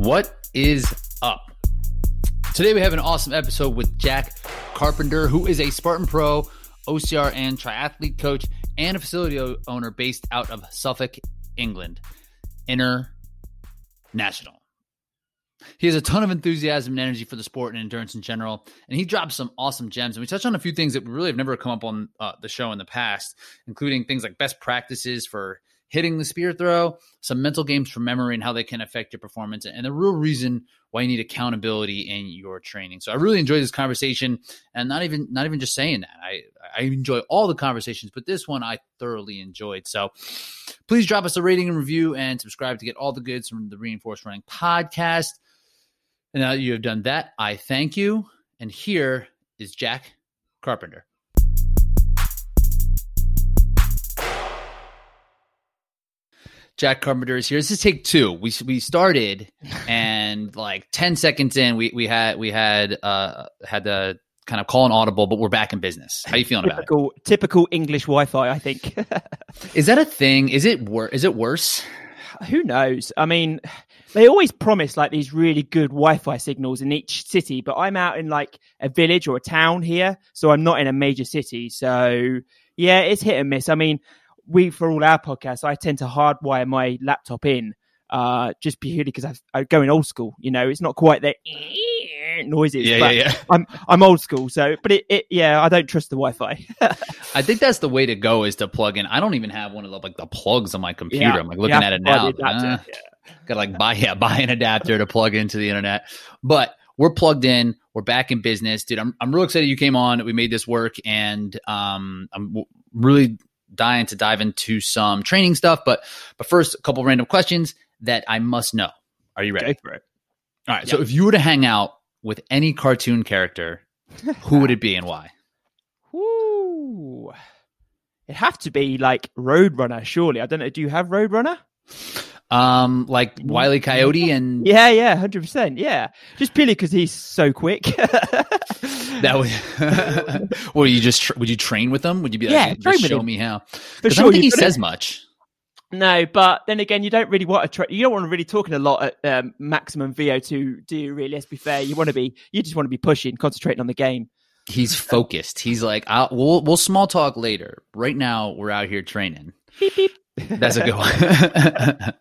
What is up? Today we have an awesome episode with Jack Carpenter, who is a Spartan Pro, OCR, and triathlete coach and a facility owner based out of Suffolk, England. International. He has a ton of enthusiasm and energy for the sport and endurance in general, and he drops some awesome gems. And we touched on a few things that really have never come up on uh, the show in the past, including things like best practices for hitting the spear throw, some mental games from memory and how they can affect your performance, and the real reason why you need accountability in your training. So I really enjoyed this conversation, and not even not even just saying that. I I enjoy all the conversations, but this one I thoroughly enjoyed. So please drop us a rating and review and subscribe to get all the goods from the Reinforced Running podcast. And now that you have done that, I thank you. And here is Jack Carpenter. Jack Carpenter is here. This is take two. We we started and like ten seconds in, we we had we had uh had to kind of call an audible, but we're back in business. How you feeling typical, about it? Typical English Wi-Fi, I think. is that a thing? Is it wor- Is it worse? Who knows? I mean, they always promise like these really good Wi-Fi signals in each city, but I'm out in like a village or a town here, so I'm not in a major city. So yeah, it's hit and miss. I mean, we for all our podcasts, I tend to hardwire my laptop in, uh, just purely because I'm going old school. You know, it's not quite the noises. Yeah, yeah, yeah. I'm I'm old school, so but it, it yeah, I don't trust the Wi-Fi. I think that's the way to go is to plug in. I don't even have one of the like the plugs on my computer. Yeah, I'm like looking at it now. Uh, yeah. Gotta like buy yeah buy an adapter to plug into the internet, but we're plugged in. We're back in business, dude. I'm I'm real excited you came on. We made this work, and um, I'm really dying to dive into some training stuff. But but first, a couple random questions that I must know. Are you ready? All right. So if you were to hang out with any cartoon character, who would it be and why? Woo. It have to be like Roadrunner, surely. I don't know. Do you have Roadrunner? Um, like Wiley Coyote and yeah, yeah, hundred percent, yeah. Just purely because he's so quick. that would. well, you just would you train with him? Would you be like, yeah, just show me how? Because sure, I don't think he says much. No, but then again, you don't really want to. Tra- you don't want to really talking a lot at um, maximum VO2. Do you really? Let's be fair. You want to be. You just want to be pushing, concentrating on the game. He's focused. He's like, I'll, we'll we'll small talk later. Right now, we're out here training. Beep beep. That's a good one.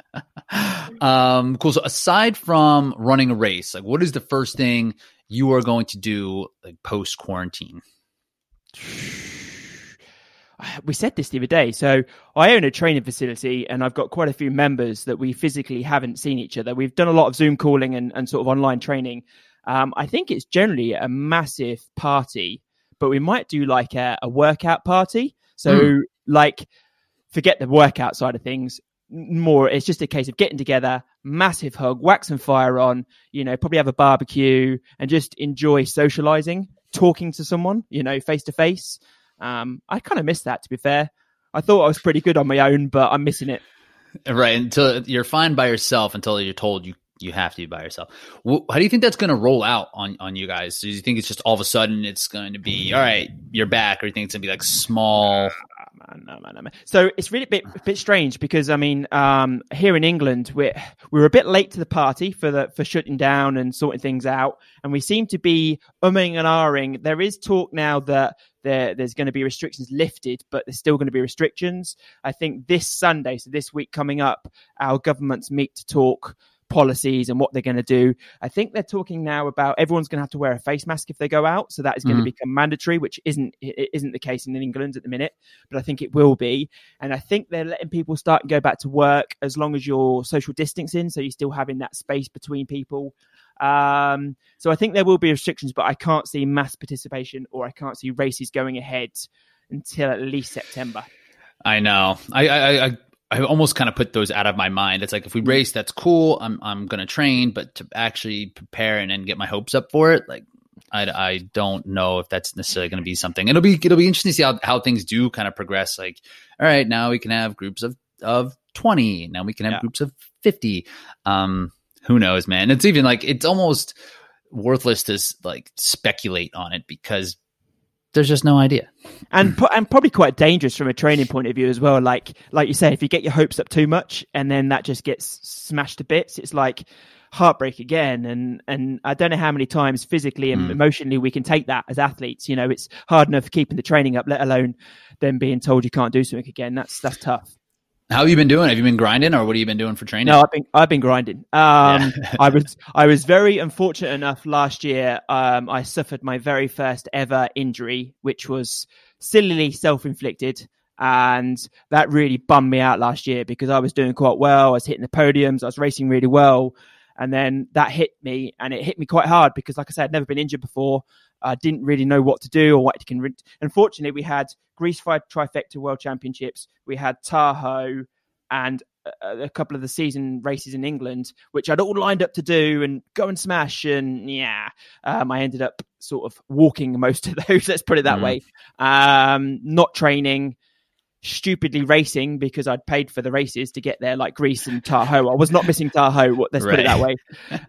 um, cool. So aside from running a race, like what is the first thing you are going to do like post quarantine? We said this the other day. So I own a training facility and I've got quite a few members that we physically haven't seen each other. We've done a lot of Zoom calling and, and sort of online training. Um, I think it's generally a massive party, but we might do like a, a workout party. So mm. like forget the workout side of things. More, it's just a case of getting together, massive hug, wax and fire on, you know, probably have a barbecue and just enjoy socializing, talking to someone, you know, face to face. Um, I kind of miss that, to be fair. I thought I was pretty good on my own, but I'm missing it. Right. Until you're fine by yourself until you're told you you have to be by yourself. How do you think that's going to roll out on, on you guys? Do you think it's just all of a sudden it's going to be all right? You're back, or you think it's going to be like small? Man, no man, no man. So it's really a bit, a bit strange because I mean, um, here in England, we're we're a bit late to the party for the for shutting down and sorting things out, and we seem to be umming and ahhing. There is talk now that there, there's going to be restrictions lifted, but there's still going to be restrictions. I think this Sunday, so this week coming up, our governments meet to talk policies and what they're going to do. I think they're talking now about everyone's going to have to wear a face mask if they go out, so that is going mm-hmm. to become mandatory, which isn't it isn't the case in England at the minute, but I think it will be. And I think they're letting people start and go back to work as long as you're social distancing, so you're still having that space between people. Um, so I think there will be restrictions, but I can't see mass participation or I can't see races going ahead until at least September. I know. I, I, I I almost kind of put those out of my mind. It's like if we mm-hmm. race, that's cool. I'm I'm gonna train, but to actually prepare and, and get my hopes up for it, like I, I don't know if that's necessarily going to be something. It'll be it'll be interesting to see how, how things do kind of progress. Like, all right, now we can have groups of of twenty. Now we can have yeah. groups of fifty. Um, who knows, man? It's even like it's almost worthless to like speculate on it because there's just no idea. And and probably quite dangerous from a training point of view as well. Like like you say, if you get your hopes up too much and then that just gets smashed to bits, it's like heartbreak again. And and I don't know how many times physically and Mm. emotionally we can take that as athletes. You know, it's hard enough keeping the training up, let alone then being told you can't do something again. That's that's tough. How have you been doing? Have you been grinding, or what have you been doing for training? No, I've been I've been grinding. Um, Yeah. I was I was very unfortunate enough last year. Um, I suffered my very first ever injury, which was sillily self inflicted, and that really bummed me out last year because I was doing quite well. I was hitting the podiums. I was racing really well, and then that hit me, and it hit me quite hard because, like I said, I'd never been injured before. I didn't really know what to do or what to can. Unfortunately, we had Greece Five Trifecta World Championships. We had Tahoe and a, a couple of the season races in England, which I'd all lined up to do and go and smash. And yeah, um, I ended up sort of walking most of those. Let's put it that Mhm. way. Um, not training, stupidly racing because I'd paid for the races to get there, like Greece and Tahoe. I was not missing Tahoe. Let's put it that way.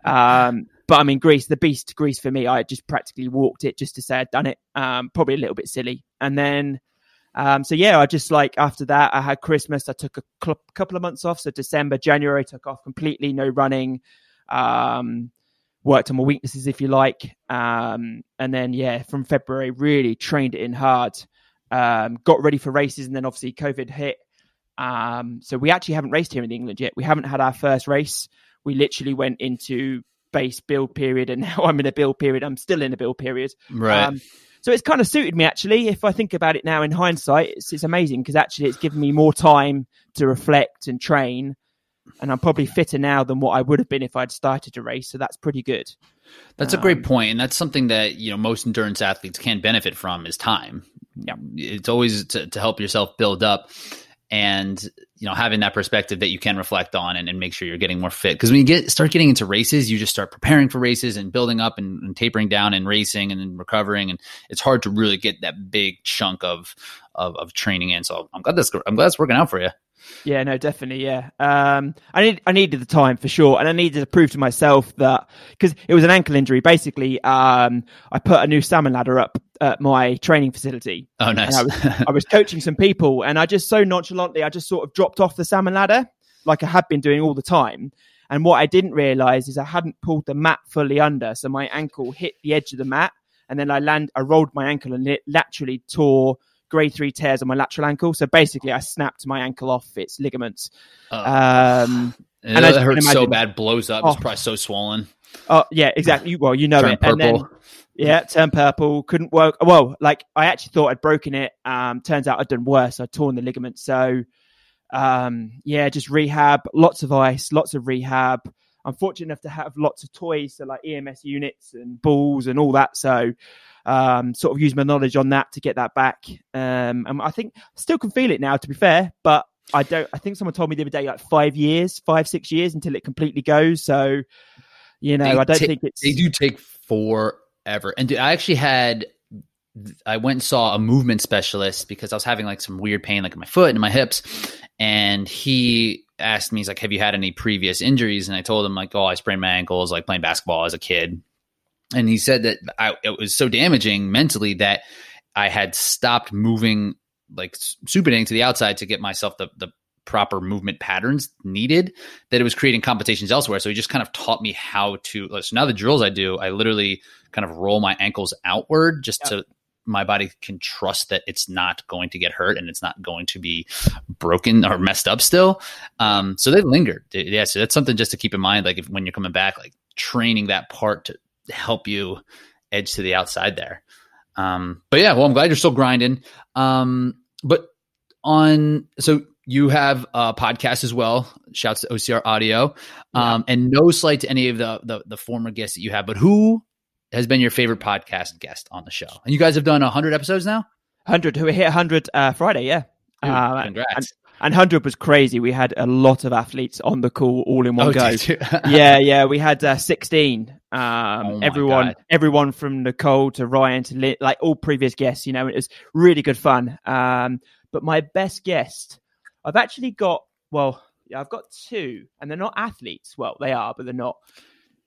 Um, but I mean, Greece, the beast Greece for me, I just practically walked it just to say I'd done it. Um, probably a little bit silly. And then, um, so yeah, I just like after that, I had Christmas. I took a cl- couple of months off. So December, January, I took off completely, no running. Um, worked on my weaknesses, if you like. Um, and then, yeah, from February, really trained it in hard. Um, got ready for races, and then obviously COVID hit. Um, so we actually haven't raced here in England yet. We haven't had our first race. We literally went into base build period, and now I'm in a build period. I'm still in a build period. right. Um, so it's kind of suited me actually. If I think about it now in hindsight, it's, it's amazing because actually it's given me more time to reflect and train. And I'm probably fitter now than what I would have been if I'd started to race. So that's pretty good. That's a great Um, point, and that's something that you know most endurance athletes can benefit from is time. Yeah. it's always to, to help yourself build up, and you know having that perspective that you can reflect on and, and make sure you're getting more fit. Because when you get start getting into races, you just start preparing for races and building up and, and tapering down and racing and then recovering, and it's hard to really get that big chunk of of, of training in. So I'm glad that's I'm glad it's working out for you. Yeah, no, definitely, yeah. Um, I need, I needed the time for sure, and I needed to prove to myself that because it was an ankle injury. Basically, um, I put a new salmon ladder up at my training facility, Oh, nice. I I was coaching some people and I just so nonchalantly, I just sort of dropped off the salmon ladder like I had been doing all the time. And what I didn't realize is I hadn't pulled the mat fully under. So my ankle hit the edge of the mat and then I land, I rolled my ankle and it laterally tore grade three tears on my lateral ankle. So basically I snapped my ankle off its ligaments. Uh, Um, and and it as you can hurts so bad, blows up. Oh. It's probably so swollen. oh yeah, exactly. Well, you know Turn it. And then, purple. Yeah, turned purple. Couldn't work. Well, like I actually thought I'd broken it. Um, turns out I'd done worse. I'd torn the ligament. So, um, yeah, just rehab. Lots of ice. Lots of rehab. I'm fortunate enough to have lots of toys, so like EMS units and balls and all that. So, um, sort of use my knowledge on that to get that back. Um, and I think I still can feel it now. To be fair, but I don't. I think someone told me the other day like five years, five six years until it completely goes. So, you know, They I don't ta- think it's They do take forever. And dude, I actually had I went and saw a movement specialist because I was having like some weird pain like in my foot and my hips. And he asked me, he's like, Have you had any previous injuries? And I told him, like, oh, I sprained my ankles like playing basketball as a kid. And he said that I, it was so damaging mentally that I had stopped moving like supinating to the outside to get myself the, the proper movement patterns needed that it was creating compensations elsewhere. So he just kind of taught me how to. So now the drills I do, I literally kind of roll my ankles outward just to my body can trust that it's not going to get hurt and it's not going to be broken or messed up still. Um, so they lingered. Yeah. So that's something just to keep in mind. Like if when you're coming back, like training that part to help you edge to the outside there. Um, but yeah, well, I'm glad you're still grinding. Um, but on, so you have a podcast as well. Shouts to OCR Audio. Um, and no slight to any of the, the the former guests that you have, but who has been your favorite podcast guest on the show? And you guys have done hundred episodes now. hundred. Who hit hundred uh, Friday? Yeah. Dude, Uh, congrats! and 100 was crazy. We had a lot of athletes on the call all in one Oh, go. yeah, yeah, we had uh, 16. Um, Oh everyone, God. everyone from Nicole to Ryan to Lit, like all previous guests, you know, it was really good fun. Um, but my best guest, I've actually got, well, yeah, I've got two, and they're not athletes. Well, they are, but they're not.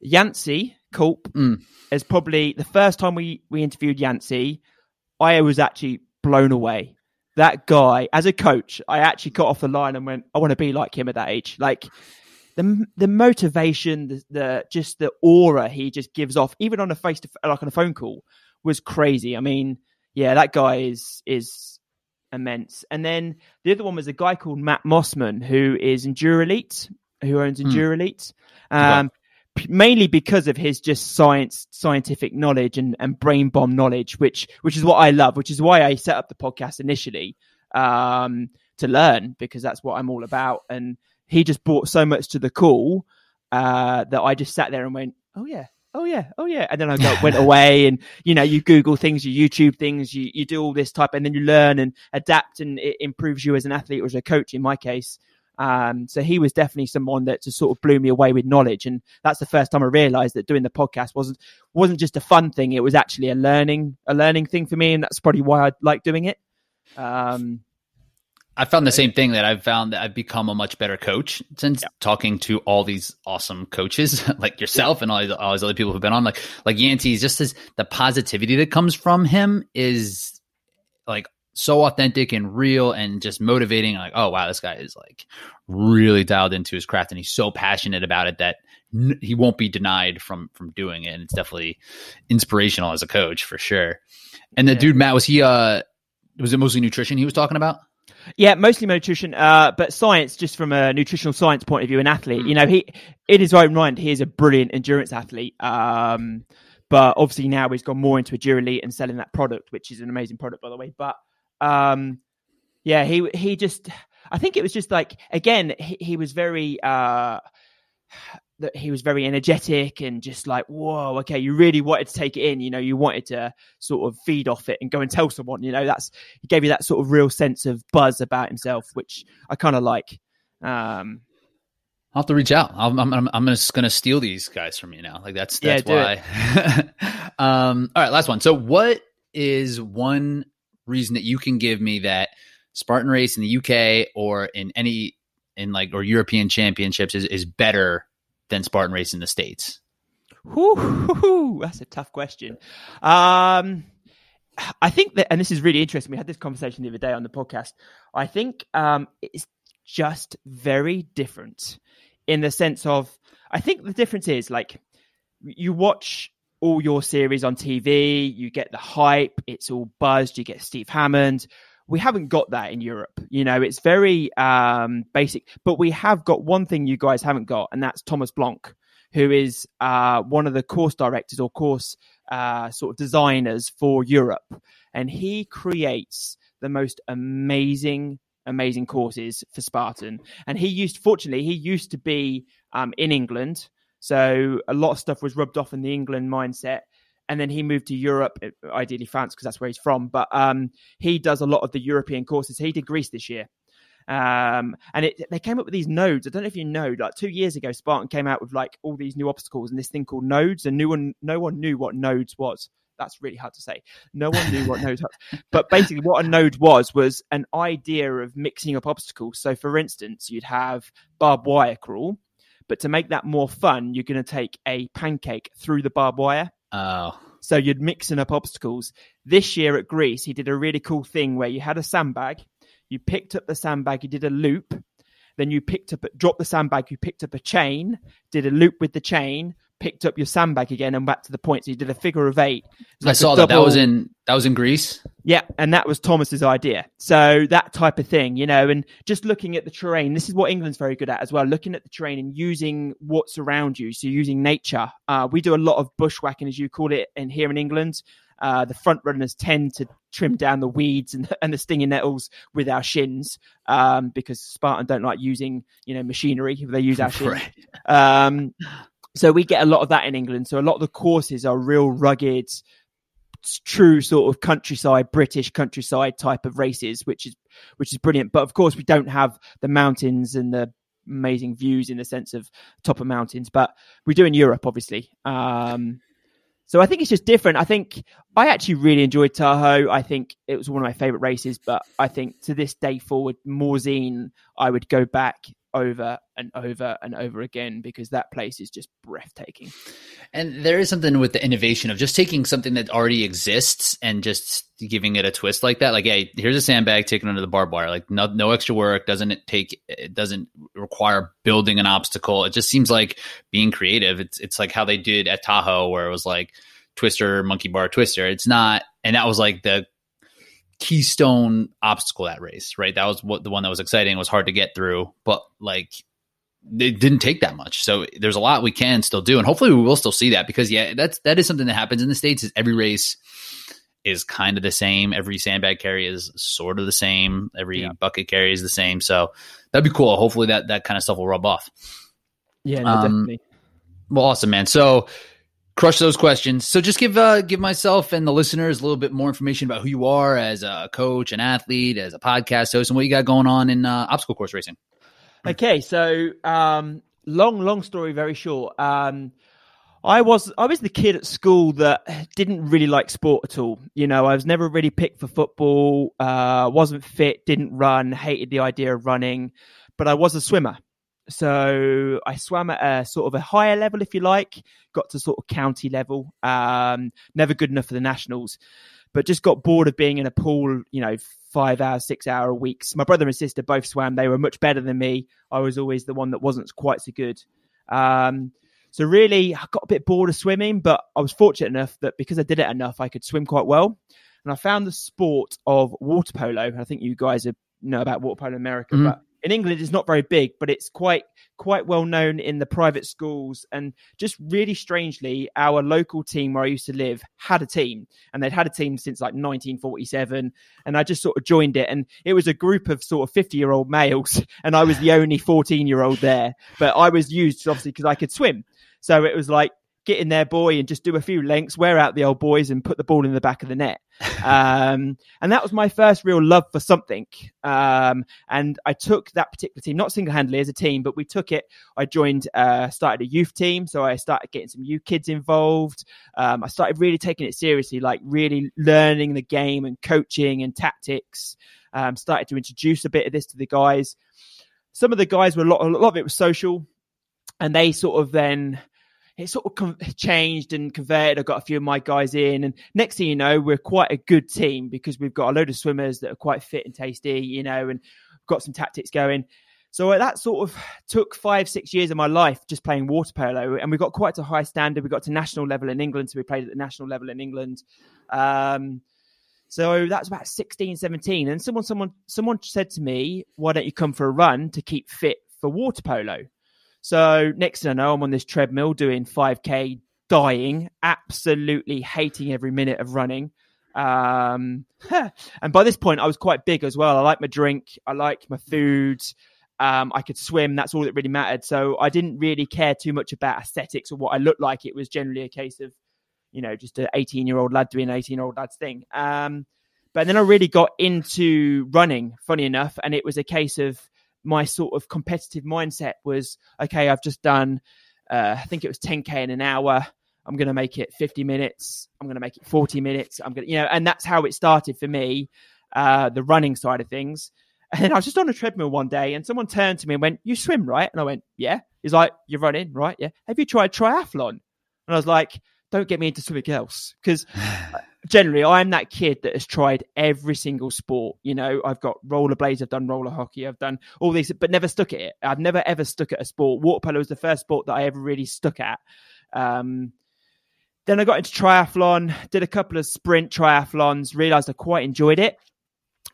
Yancey Culp Mm. is probably the first time we we interviewed Yancey. I was actually blown away. That guy, as a coach, I actually got off the line and went, I want to be like him at that age. Like the the motivation, the, the just the aura he just gives off, even on a face to like on a phone call, was crazy. I mean, yeah, that guy is is immense. And then the other one was a guy called Matt Mossman, who is Endurelite, who owns Hmm. Endurelite. Um, p- mainly because of his just science, scientific knowledge and, and brain bomb knowledge, which which is what I love, which is why I set up the podcast initially um, to learn because that's what I'm all about. And he just brought so much to the call uh, that I just sat there and went, "Oh yeah, oh yeah, oh yeah," and then I go, went away and you know you Google things, you YouTube things, you you do all this type, and then you learn and adapt, and it improves you as an athlete or as a coach. In my case. Um, so he was definitely someone that just sort of blew me away with knowledge, and that's the first time I realised that doing the podcast wasn't wasn't just a fun thing; it was actually a learning a learning thing for me, and that's probably why I like doing it. Um, I found the same thing that I've found that I've become a much better coach since talking to all these awesome coaches like yourself and all these, all these other people who've been on. Like like Yancey, just as the positivity that comes from him is like so authentic and real and just motivating. Like, oh wow, this guy is like really dialed into his craft and he's so passionate about it that n- he won't be denied from from doing it. And it's definitely inspirational as a coach for sure. And the Yeah. dude Matt was he uh was it mostly nutrition he was talking about? Yeah, mostly nutrition, uh, but science, just from a nutritional science point of view, an athlete. Mm. You know, he in his own mind, he is a brilliant endurance athlete. Um, but obviously now he's gone more into Endurelite and selling that product, which is an amazing product, by the way. But um, yeah, he he just, I think it was just like again, he, he was very. Uh, that he was very energetic and just like, whoa, okay, you really wanted to take it in, you know, you wanted to sort of feed off it and go and tell someone, you know, that's he gave you that sort of real sense of buzz about himself, which I kind of like. Um, I'll have to reach out. I'm I'm I'm, I'm just gonna steal these guys from you now. Like that's that's do why. um. All right, last one. So, what is one reason that you can give me that Spartan race in the UK or in any in like or European championships is is better than Spartan race in the states? that's a tough question. Um, I think that, and this is really interesting. We had this conversation the other day on the podcast. I think um, it's just very different in the sense of, I think the difference is like you watch all your series on TV, you get the hype, it's all buzzed, you get Steve Hammond. We haven't got that in Europe. You know, it's very um, basic, but we have got one thing you guys haven't got, and that's Thomas Blanc, who is uh, one of the course directors or course uh, sort of designers for Europe. And he creates the most amazing, amazing courses for Spartan. And he used, fortunately, he used to be um, in England. So a lot of stuff was rubbed off in the England mindset. And then he moved to Europe, ideally France, because that's where he's from. But um, he does a lot of the European courses. He did Greece this year. Um, and it, they came up with these nodes. I don't know if you know, like two years ago, Spartan came out with like all these new obstacles and this thing called nodes, and no one, no one knew what nodes was. That's really hard to say. No one knew what nodes was. But basically, what a node was was an idea of mixing up obstacles. So, for instance, you'd have barbed wire crawl, but to make that more fun, you're going to take a pancake through the barbed wire. Oh, So you'd mixing up obstacles. This year at Greece, he did a really cool thing where you had a sandbag, you picked up the sandbag, you did a loop, then you picked up, dropped the sandbag, you picked up a chain, did a loop with the chain, picked up your sandbag again, and back to the point. So you did a figure of eight. I like a saw that. That was in that was in Greece. yeah, and that was Thomas's idea. So that type of thing, you know, and just looking at the terrain. This is what England's very good at as well. Looking at the terrain and using what's around you. So using nature. Uh, we do a lot of bushwhacking, as you call it, in here in England. Uh, the front runners tend to trim down the weeds and, and the stinging nettles with our shins um, because Spartan don't like using, you know, machinery. They use our shins. Um, so we get a lot of that in England. So a lot of the courses are real rugged, true sort of countryside, British countryside type of races, which is which is brilliant. But of course, we don't have the mountains and the amazing views in the sense of top of mountains. But we do in Europe, obviously. Um, so I think it's just different. I think I actually really enjoyed Tahoe. I think it was one of my favorite races. But I think to this day forward, Morzine, I would go back over and over and over again because that place is just breathtaking. And there is something with the innovation of just taking something that already exists and just giving it a twist like that. Like, hey, here's a sandbag taken under the barbed wire. Like, no, no extra work. Doesn't it take? It doesn't require building an obstacle. It just seems like being creative. It's it's like how they did at Tahoe, where it was like twister, monkey bar, twister. It's not, and that was like the keystone obstacle that race, right? That was what the one that was exciting. Was hard to get through, but like it didn't take that much. So there's a lot we can still do, and hopefully we will still see that because yeah, that's that is something that happens in the states. Is every race is kind of the same. Every sandbag carry is sort of the same. Every yeah. bucket carry is the same. So that'd be cool. Hopefully that that kind of stuff will rub off. Yeah, no, um, definitely. Well, awesome, man. So crush those questions. So just give uh, give myself and the listeners a little bit more information about who you are as a coach, an athlete, as a podcast host, and what you got going on in uh, obstacle course racing. Okay, so um, long, long story, very short. Um, I was I was the kid at school that didn't really like sport at all. You know, I was never really picked for football. Uh, wasn't fit, didn't run, hated the idea of running, but I was a swimmer. So I swam at a sort of a higher level, if you like, got to sort of county level. Um, never good enough for the nationals, but just got bored of being in a pool, you know, five hours, six hour weeks. My brother and sister both swam. They were much better than me. I was always the one that wasn't quite so good. Um, so really, I got a bit bored of swimming, but I was fortunate enough that because I did it enough, I could swim quite well. And I found the sport of water polo. I think you guys know about water polo in America, mm-hmm. but in England it's not very big, but it's quite quite well known in the private schools. And just really strangely, our local team where I used to live had a team, and they'd had a team since like 1947. And I just sort of joined it, and it was a group of sort of 50 year old males, and I was the only 14 year old there. But I was used obviously because I could swim. So it was like get in there, boy, and just do a few lengths, wear out the old boys, and put the ball in the back of the net. Um, and that was my first real love for something. Um, and I took that particular team, not single handedly as a team, but we took it. I joined, uh, started a youth team. So I started getting some youth kids involved. Um, I started really taking it seriously, like really learning the game and coaching and tactics. Um, started to introduce a bit of this to the guys. Some of the guys were a lot, a lot of it was social and they sort of then it sort of com- changed and converted. I got a few of my guys in, and next thing you know, we're quite a good team because we've got a load of swimmers that are quite fit and tasty, you know, and got some tactics going. So that sort of took five, six years of my life just playing water polo, and we got quite a high standard. We got to national level in England, so we played at the national level in England. Um, so that's about 16, 17. And someone, someone, someone said to me, "Why don't you come for a run to keep fit for water polo?" So next thing I know, I'm on this treadmill doing 5k, dying, absolutely hating every minute of running. Um, and by this point, I was quite big as well. I like my drink, I like my food. Um, I could swim. That's all that really mattered. So I didn't really care too much about aesthetics or what I looked like. It was generally a case of, you know, just an 18 year old lad doing an 18 year old lad's thing. Um, but then I really got into running, funny enough. And it was a case of my sort of competitive mindset was okay, I've just done, uh, I think it was 10K in an hour. I'm going to make it 50 minutes. I'm going to make it 40 minutes. I'm going to, you know, and that's how it started for me, uh, the running side of things. And I was just on a treadmill one day and someone turned to me and went, You swim, right? And I went, Yeah. He's like, You're running, right? Yeah. Have you tried triathlon? And I was like, Don't get me into something else. Because generally I'm that kid that has tried every single sport. You know, I've got rollerblades, I've done roller hockey, I've done all these, but never stuck at it. I've never ever stuck at a sport. Water polo was the first sport that I ever really stuck at. Um, then I got into triathlon, did a couple of sprint triathlons, realized I quite enjoyed it.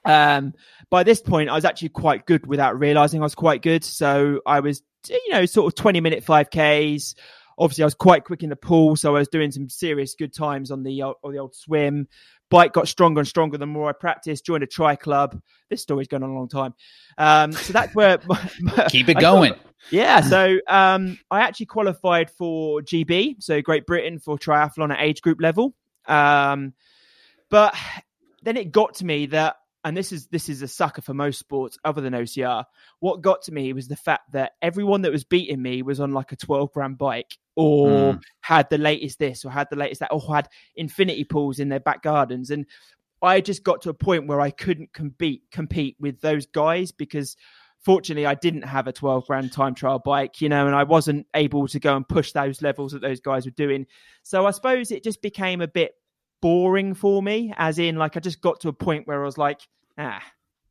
Um, by this point, I was actually quite good without realizing I was quite good. So I was, you know, sort of 20 minute 5Ks, obviously I was quite quick in the pool, so I was doing some serious good times on the uh, on the old swim. Bike got stronger and stronger the more I practiced. Joined a tri club. This story's going on a long time. Um, so that's where my, my, keep it going. Got, yeah, so um, I actually qualified for GB, so Great Britain for triathlon at age group level. Um, but then it got to me that and this is this is a sucker for most sports other than OCR. What got to me was the fact that everyone that was beating me was on like a 12 grand bike or mm. had the latest this or had the latest that or had infinity pools in their back gardens. And I just got to a point where I couldn't compete compete with those guys because fortunately, I didn't have a 12 grand time trial bike, you know, and I wasn't able to go and push those levels that those guys were doing. So I suppose it just became a bit boring for me, as in, like, I just got to a point where I was like, ah.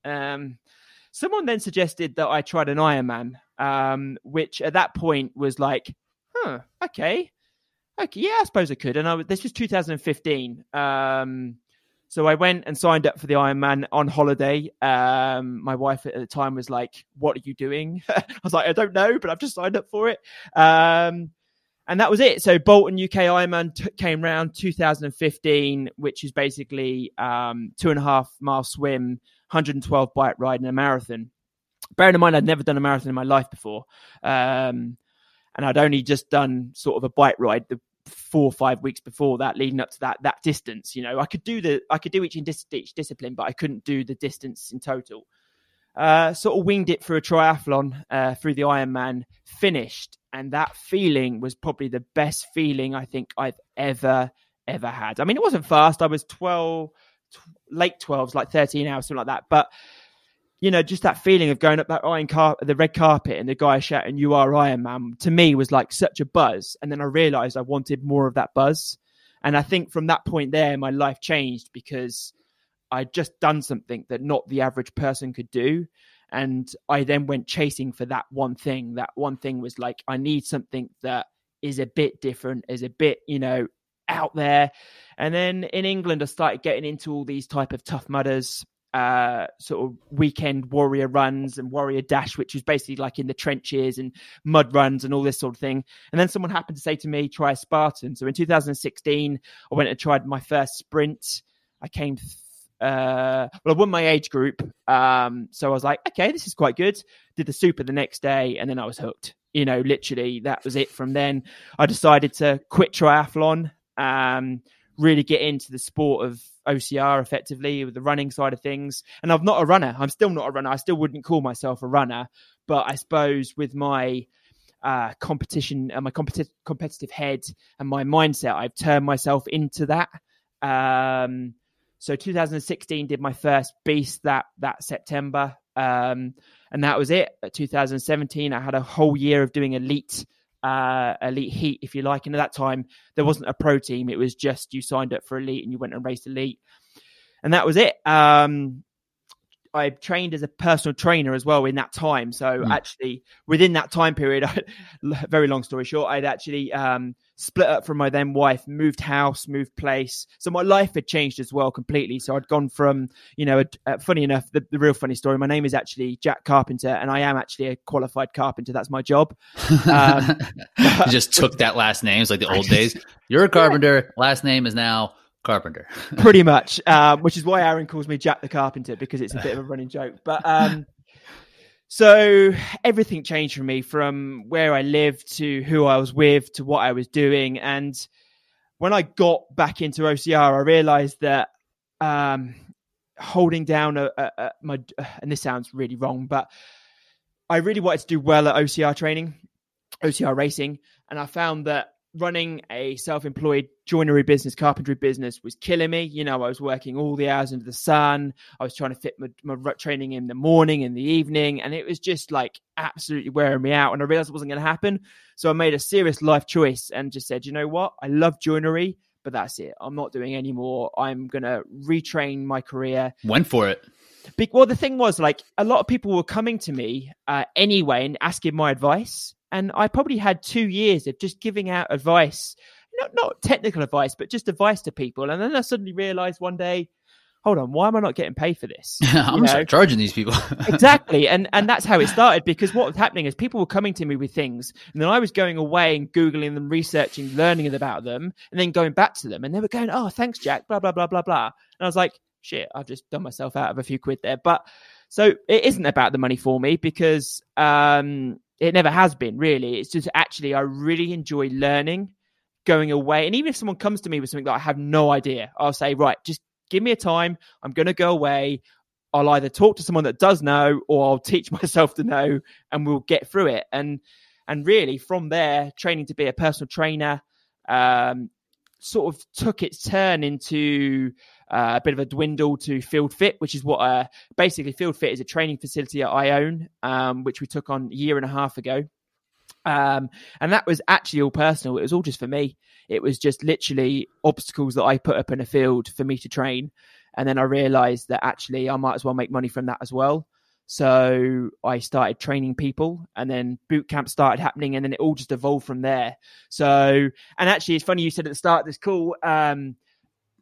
Um, someone then suggested that I tried an Ironman, um, which at that point was like, huh, okay. Okay, yeah, I suppose I could. And I, was, this was 2015. Um, so I went and signed up for the Ironman on holiday. Um, my wife at the time was like, "What are you doing?" I was like, "I don't know, but I've just signed up for it." Um, and that was it. So Bolton UK Ironman t- came round 2015, which is basically um, two and a half mile swim, 112 bike ride, and a marathon. Bearing in mind, I'd never done a marathon in my life before, um, and I'd only just done sort of a bike ride. The four or five weeks before that, leading up to that that distance. You know, I could do the I could do each in dis- each discipline, but I couldn't do the distance in total. Uh, sort of winged it through a triathlon uh, through the Ironman, finished, and that feeling was probably the best feeling I think I've ever ever had. I mean, it wasn't fast. I was twelve, t- late twelves, like thirteen hours, something like that, but you know, just that feeling of going up that iron carpet, the red carpet, and the guy shouting, "You are Iron Man," to me was like such a buzz. And then I realized I wanted more of that buzz. And I think from that point there, my life changed because I'd just done something that not the average person could do. And I then went chasing for that one thing. That one thing was like, I need something that is a bit different, is a bit, you know, out there. And then in England, I started getting into all these type of tough mudders uh, sort of weekend warrior runs and warrior dash, which was basically like in the trenches and mud runs and all this sort of thing. And then someone happened to say to me, try a Spartan. So in 2016, I went and tried my first sprint. I came, uh, well, I won my age group. Um, so I was like, okay, this is quite good. Did the super the next day, and then I was hooked. You know, literally, that was it. From then, I decided to quit triathlon. Um, really get into the sport of OCR effectively with the running side of things. And I'm not a runner. I'm still not a runner. I still wouldn't call myself a runner. But I suppose with my uh, competition and my competi- competitive head and my mindset, I've turned myself into that. Um, so 2016 did my first beast that that September, um, and that was it. At 2017, I had a whole year of doing elite uh, elite heat, if you like. And at that time, there wasn't a pro team; it was just you signed up for elite and you went and raced elite, and that was it. Um, I trained as a personal trainer as well in that time. So mm. actually, within that time period, I, very long story short, I'd actually um, split up from my then wife, moved house, moved place. So my life had changed as well completely. So I'd gone from, you know, a, funny enough, the, the, real funny story. My name is actually Jack Carpenter, and I am actually a qualified carpenter. That's my job. Um, you just took that last name. It's like the old days. You're a carpenter. Last name is now Carpenter. Pretty much, um, which is why Aaron calls me Jack the Carpenter because it's a bit of a running joke. But um, so everything changed for me from where I lived to who I was with to what I was doing. And when I got back into OCR, I realized that um, holding down a, a, a, my, and this sounds really wrong, but I really wanted to do well at OCR training, OCR racing. And I found that running a self-employed joinery business, carpentry business was killing me. You know, I was working all the hours under the sun. I was trying to fit my, my training in the morning, in the evening, and it was just like absolutely wearing me out. And I realized it wasn't going to happen. So I made a serious life choice and just said, you know what? I love joinery, but that's it. I'm not doing any more. I'm going to retrain my career. Went for it. Well, the thing was, like, a lot of people were coming to me uh, anyway and asking my advice and I probably had two years of just giving out advice, not not technical advice, but just advice to people. And then I suddenly realized one day, hold on, why am I not getting paid for this? I'm start charging these people. exactly, and and that's how it started because what was happening is people were coming to me with things, and then I was going away and googling them, researching, learning about them, and then going back to them, and they were going, "Oh, thanks, Jack," blah blah blah blah blah, and I was like, "Shit, I've just done myself out of a few quid there," but. So it isn't about the money for me because um, it never has been really. It's just actually I really enjoy learning, going away, and even if someone comes to me with something that I have no idea, I'll say, right, just give me a time. I'm going to go away. I'll either talk to someone that does know, or I'll teach myself to know, and we'll get through it. And and really from there, training to be a personal trainer um, sort of took its turn into uh, a bit of a dwindle to Field Fit, which is what uh, basically Field Fit is a training facility that I own, um, which we took on a year and a half ago. Um, and that was actually all personal. It was all just for me. It was just literally obstacles that I put up in a field for me to train. And then I realized that actually I might as well make money from that as well. So I started training people and then boot camp started happening and then it all just evolved from there. So, and actually it's funny you said at the start of this call, um,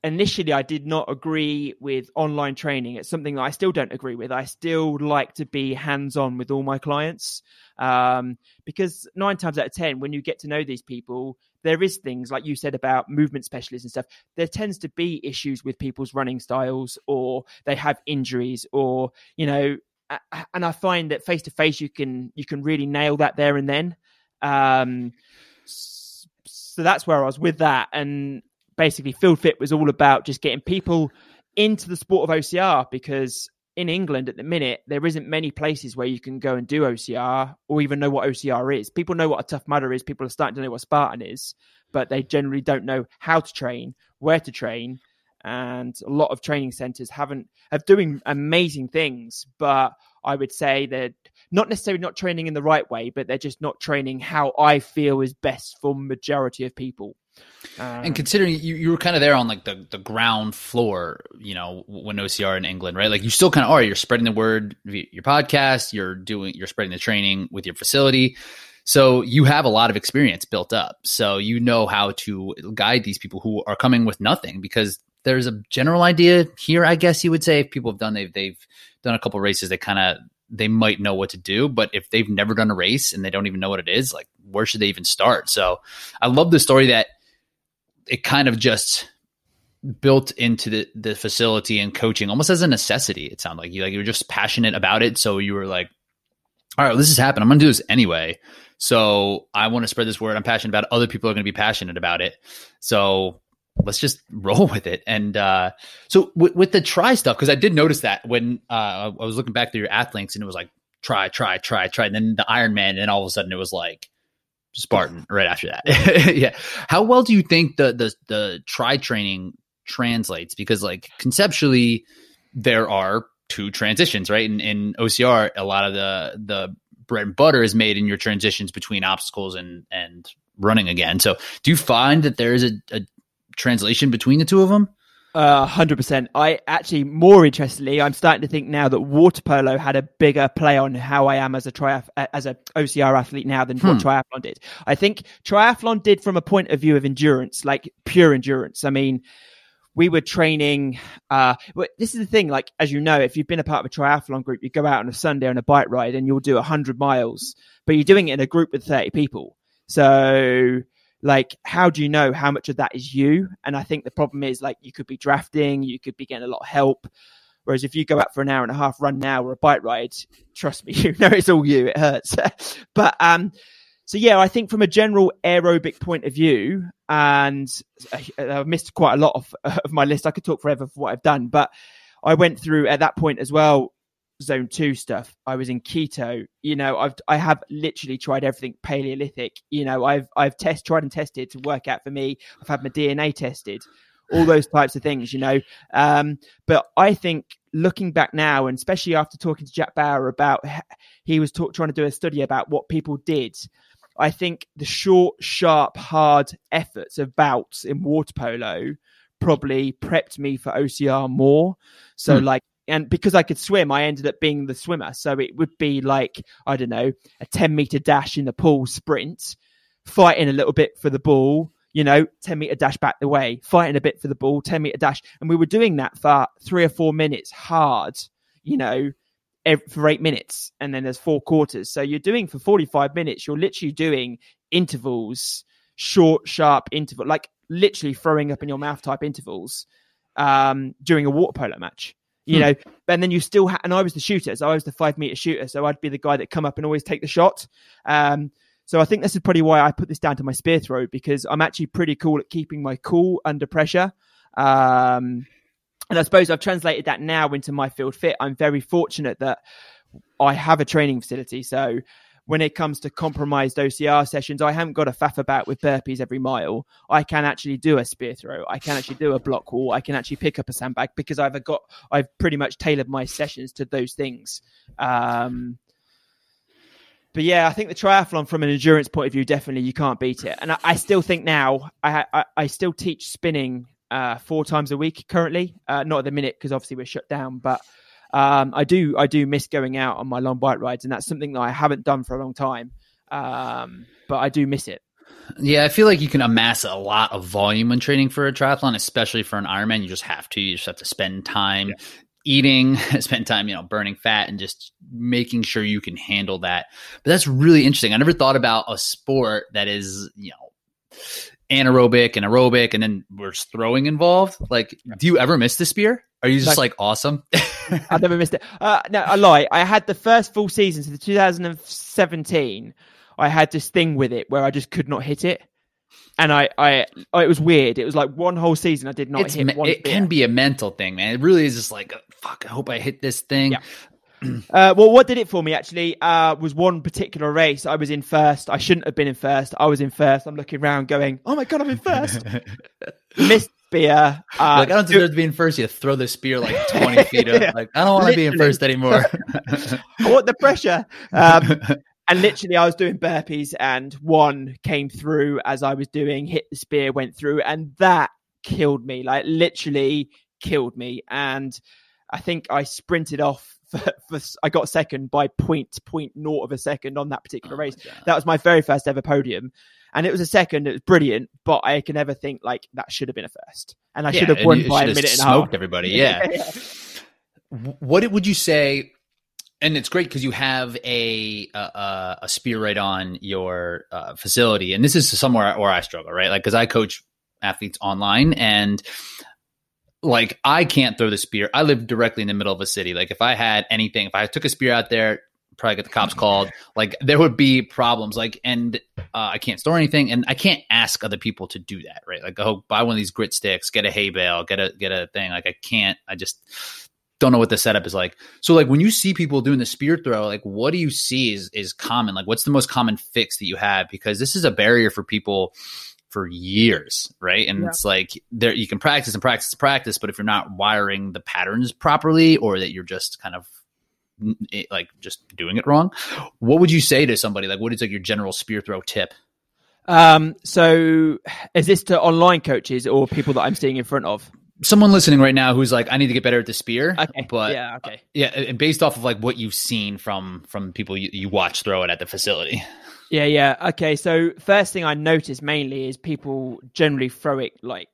initially I did not agree with online training. It's something that I still don't agree with. I still like to be hands on with all my clients um, because nine times out of 10, when you get to know these people, there is things like you said about movement specialists and stuff. There tends to be issues with people's running styles or they have injuries or, you know, and I find that face to face you can you can really nail that there and then. Um, so that's where I was with that, and basically Field Fit was all about just getting people into the sport of OCR because in England at the minute there isn't many places where you can go and do OCR or even know what OCR is. People know what a Tough Mudder is. People are starting to know what Spartan is, but they generally don't know how to train, where to train, and a lot of training centers haven't have doing amazing things but i would say they're not necessarily not training in the right way but they're just not training how i feel is best for majority of people um, and considering you, you were kind of there on like the, the ground floor, you know, when OCR in England, right? Like you still kind of are. You're spreading the word via your podcast. You're doing, you're spreading the training with your facility. So you have a lot of experience built up. So you know how to guide these people who are coming with nothing because there's a general idea here, I guess you would say. If people have done they've they've done a couple races, they kind of they might know what to do. But if they've never done a race and they don't even know what it is, like where should they even start? So I love the story that it kind of just built into the, the facility and coaching almost as a necessity. It sounded like you like you were just passionate about it. So you were like, all right, well, this is happening. I'm gonna do this anyway. So I want to spread this word. I'm passionate about it. Other people are going to be passionate about it. So let's just roll with it. And uh, so with, with, the tri stuff, because I did notice that when uh, I was looking back through your athlinks and it was like tri, tri, tri, tri, and then the Iron Man, and all of a sudden it was like Spartan right after that. yeah. How well do you think the the the tri training translates? Because like conceptually, there are two transitions, right? In, in OCR, a lot of the the bread and butter is made in your transitions between obstacles and and running again. So do you find that there is a, a translation between the two of them? Uh, hundred percent. I actually, more interestingly, I'm starting to think now that water polo had a bigger play on how I am as a triath- as a OCR athlete now than hmm. what triathlon did. I think triathlon did from a point of view of endurance, like pure endurance. I mean, we were training. Uh, this is the thing. Like as you know, if you've been a part of a triathlon group, you go out on a Sunday on a bike ride and you'll do hundred miles, but you're doing it in a group with thirty people. So like how do you know how much of that is you? And i think the problem is like you could be drafting you could be getting a lot of help. Whereas if you go out for an hour and a half run now or a bike ride trust me you know it's all you it hurts. But um so yeah i think from a general aerobic point of view and i've missed quite a lot of, of my list. I could talk forever for what i've done but i went through at that point as well zone two stuff. I was in keto. You know, I've I have literally tried everything Paleolithic. You know, I've I've test tried and tested to work out for me. I've had my DNA tested, all those types of things. You know, um, but I think looking back now, and especially after talking to Jack Bauer about he was talk, trying to do a study about what people did. I think the short, sharp, hard efforts of bouts in water polo probably prepped me for OCR more. So, hmm. like and because I could swim, I ended up being the swimmer. So it would be like, I don't know, a 10 meter dash in the pool sprint, fighting a little bit for the ball, you know, 10 meter dash back the way, fighting a bit for the ball, 10 meter dash. And we were doing that for three or four minutes hard, you know, every, for eight minutes. And then there's four quarters. So you're doing for 45 minutes, you're literally doing intervals, short, sharp interval, like literally throwing up in your mouth type intervals um, during a water polo match you hmm. know. And then you still ha- and I was the shooter, so I was the five meter shooter, so I'd be the guy that come up and always take the shot. Um, so I think this is probably why I put this down to my spear throw because I'm actually pretty cool at keeping my cool under pressure. Um, and I suppose I've translated that now into my field fit. I'm very fortunate that I have a training facility. So when it comes to compromised OCR sessions, I haven't got to faff about with burpees every mile. I can actually do a spear throw. I can actually do a block wall. I can actually pick up a sandbag because I've got I've pretty much tailored my sessions to those things. Um, but yeah, I think the triathlon from an endurance point of view, definitely you can't beat it. And I, I still think now I, I, I still teach spinning uh, four times a week currently. Uh, not at the minute because obviously we're shut down, but um, I do I do miss going out on my long bike rides, and that's something that I haven't done for a long time. Um, but I do miss it. Yeah, I feel like you can amass a lot of volume when training for a triathlon, especially for an Ironman. You just have to. You just have to spend time yeah eating, spend time, you know, burning fat and just making sure you can handle that. But that's really interesting. I never thought about a sport that is, you know, anaerobic and aerobic and then there's throwing involved. Like, do you ever miss the spear? Are you just like, like awesome? I've never missed it. Uh, no, I lie. I had the first full season, so the 2017, I had this thing with it where I just could not hit it and I, I, oh, it was weird. It was like one whole season I did not it's hit. It can be a mental thing, man. It really is just like, fuck. I hope I hit this thing. Yeah. Uh, well, what did it for me actually uh, was one particular race. I was in first. I shouldn't have been in first. I was in first. I'm looking around, going, "Oh my god, I'm in first. Missed spear. Uh, like I don't deserve to be in first. You throw the spear like 20 feet up. Like I don't want to be in first anymore. I want the pressure. Um, and literally, I was doing burpees, and one came through as I was doing, hit the spear, went through, and that killed me. Like literally killed me. And I think I sprinted off. For, for, I got second by point point naught of a second on that particular oh race. That was my very first ever podium, and it was a second. It was brilliant, but I can never think like that should have been a first, and I yeah, should have won by a minute and a half. Everybody, yeah. yeah. What would you say and it's great because you have a, a, a spear right on your uh, facility, and this is somewhere where I struggle, right? Like because I coach athletes online, and like I can't throw the spear. I live directly in the middle of a city. Like if I had anything, if I took a spear out there, probably get the cops called. Like there would be problems. Like and uh, I can't store anything, and I can't ask other people to do that, right? Like oh, buy one of these grit sticks, get a hay bale, get a get a thing. Like I can't. I just don't know what the setup is like. So like when you see people doing the spear throw, like what do you see is is common? Like what's the most common fix that you have? Because this is a barrier for people for years, right? And yeah. it's like there you can practice and practice and practice, but if you're not wiring the patterns properly or that you're just kind of like just doing it wrong, what would you say to somebody? Like what is like your general spear throw tip? Um, so is this to online coaches or people that I'm seeing in front of? Someone listening right now who's like, I need to get better at the spear. Okay. But yeah, okay. Yeah, And based off of like what you've seen from from people you, you watch throw it at the facility. Yeah, yeah. Okay. So first thing I notice mainly is people generally throw it like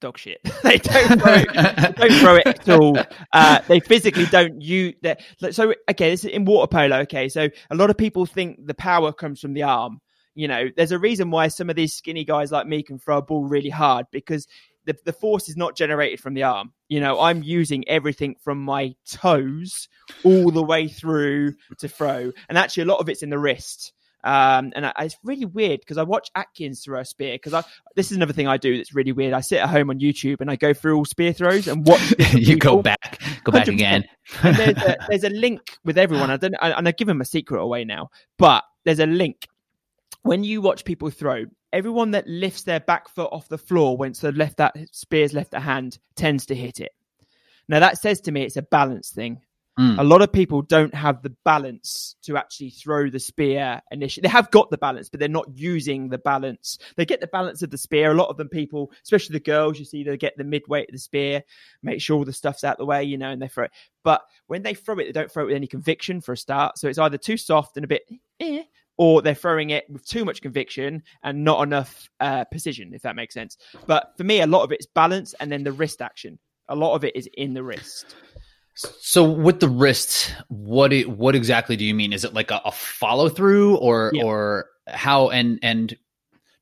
dog shit. they don't throw it, they don't throw it at all. Uh, they physically don't use that. So okay, this is in water polo. Okay, so a lot of people think the power comes from the arm. You know, there's a reason why some of these skinny guys like me can throw a ball really hard because the, the force is not generated from the arm. You know, I'm using everything from my toes all the way through to throw. And actually, a lot of it's in the wrist. Um, and I, it's really weird because I watch Atkins throw a spear because I this is another thing I do that's really weird. I sit at home on YouTube and I go through all spear throws and watch. you go back, go back 100%. again. and there's a, there's a link with everyone. I don't, I, and I give them a secret away now, but there's a link when you watch people throw, everyone that lifts their back foot off the floor once the left that spear's left a hand tends to hit it. Now that says to me it's a balance thing. Mm. A lot of people don't have the balance to actually throw the spear initially. They have got the balance, but they're not using the balance. They get the balance of the spear. A lot of them people, especially the girls, you see they get the midweight of the spear, make sure all the stuff's out the way, you know, and they throw it. But when they throw it, they don't throw it with any conviction for a start. So it's either too soft and a bit eh, or they're throwing it with too much conviction and not enough uh, precision, if that makes sense. But for me, a lot of it's balance and then the wrist action. A lot of it is in the wrist. So with the wrist, what it, what exactly do you mean? Is it like a, a follow through or yeah. or how and and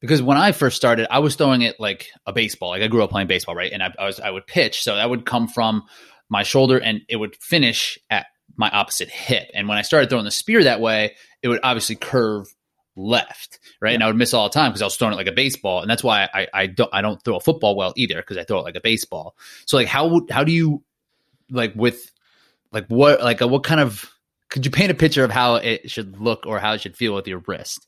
because when I first started, I was throwing it like a baseball. Like I grew up playing baseball, right? And I, I was I would pitch, so that would come from my shoulder and it would finish at my opposite hip. And when I started throwing the spear that way, it would obviously curve left, right? Yeah. And I would miss all the time because I was throwing it like a baseball, and that's why I, I don't I don't throw a football well either because I throw it like a baseball. So like how how do you like with like what like uh, what kind of could you paint a picture of how it should look or how it should feel with your wrist?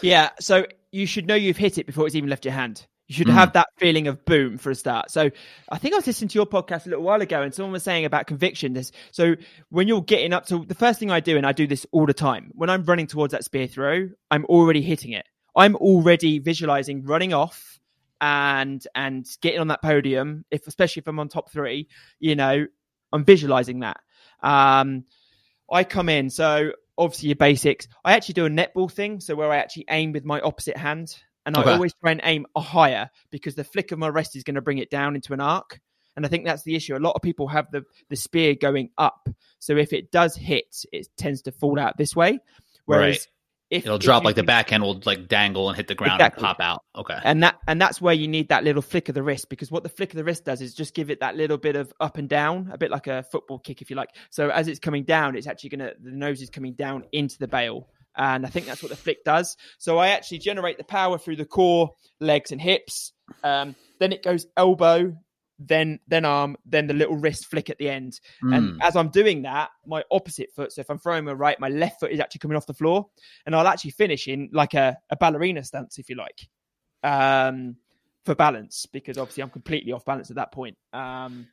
Yeah, so you should know you've hit it before it's even left your hand. You should Mm. have that feeling of boom for a start. So I think I was listening to your podcast a little while ago and someone was saying about conviction. This so when you're getting up to the first thing I do, and I do this all the time, when I'm running towards that spear throw, I'm already hitting it. I'm already visualizing running off and and getting on that podium, if especially if I'm on top three, you know, I'm visualizing that. Um I come in, so obviously your basics. I actually do a netball thing, so where I actually aim with my opposite hand, and Okay. I always try and aim higher because the flick of my wrist is going to bring it down into an arc. And I think that's the issue. A lot of people have the the spear going up, so if it does hit, it tends to fall out this way. Whereas Right. if It'll if drop like the can- backhand will like dangle and hit the ground Exactly. and pop out. Okay. and that and that's where you need that little flick of the wrist because what the flick of the wrist does is just give it that little bit of up and down a bit like a football kick if you like so as it's coming down it's actually gonna the nose is coming down into the bale and i think that's what the flick does so i actually generate the power through the core legs and hips um, then it goes elbow then then arm then the little wrist flick at the end Mm. and as I'm doing that, my opposite foot, so if I'm throwing my right, my left foot is actually coming off the floor. And I'll actually finish in like a, a ballerina stance, if you like, um, for balance, because obviously I'm completely off balance at that point. Um,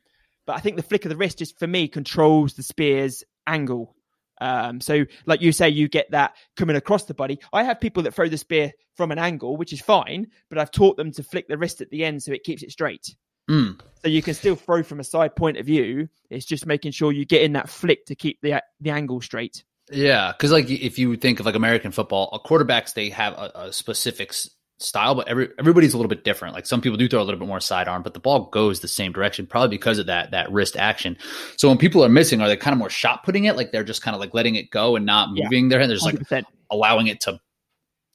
but I think the flick of the wrist just for me controls the spear's angle. Um, so, like you say, you get that coming across the body. I have people that throw the spear from an angle, which is fine, but I've taught them to flick the wrist at the end so it keeps it straight. Mm. So you can still throw from a side point of view. It's just making sure you get in that flick to keep the the angle straight. Yeah, because like if you think of like American football, uh, quarterbacks they have a, a specific style, but every everybody's a little bit different. Like some people do throw a little bit more sidearm, but the ball goes the same direction, probably because of that that wrist action. So when people are missing, are they kind of more shot putting it? Like they're just kind of like letting it go and not Yeah. moving their hand. They're just like 100%. allowing it to.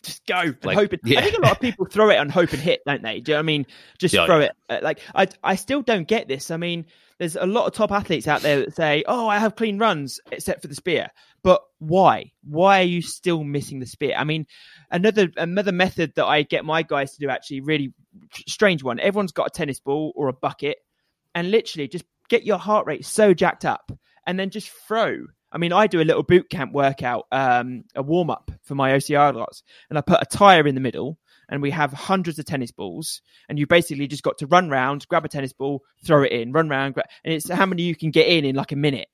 just go and Like, hope it. yeah. I think a lot of people throw it and hope and hit, don't they? Do you know what I mean? Just Yeah, throw yeah. it. Uh, Like I, I still don't get this. I mean, there's a lot of top athletes out there that say, "Oh, I have clean runs except for the spear," but why? Why are you still missing the spear? I mean, another another method that I get my guys to do actually really strange one. Everyone's got a tennis ball or a bucket, and literally just get your heart rate so jacked up, and then just throw. I mean, I do a little boot camp workout, um, a warm up for my OCR lots, and I put a tire in the middle, and we have hundreds of tennis balls, and you basically just got to run round, grab a tennis ball, throw it in, run round, and it's how many you can get in in like a minute,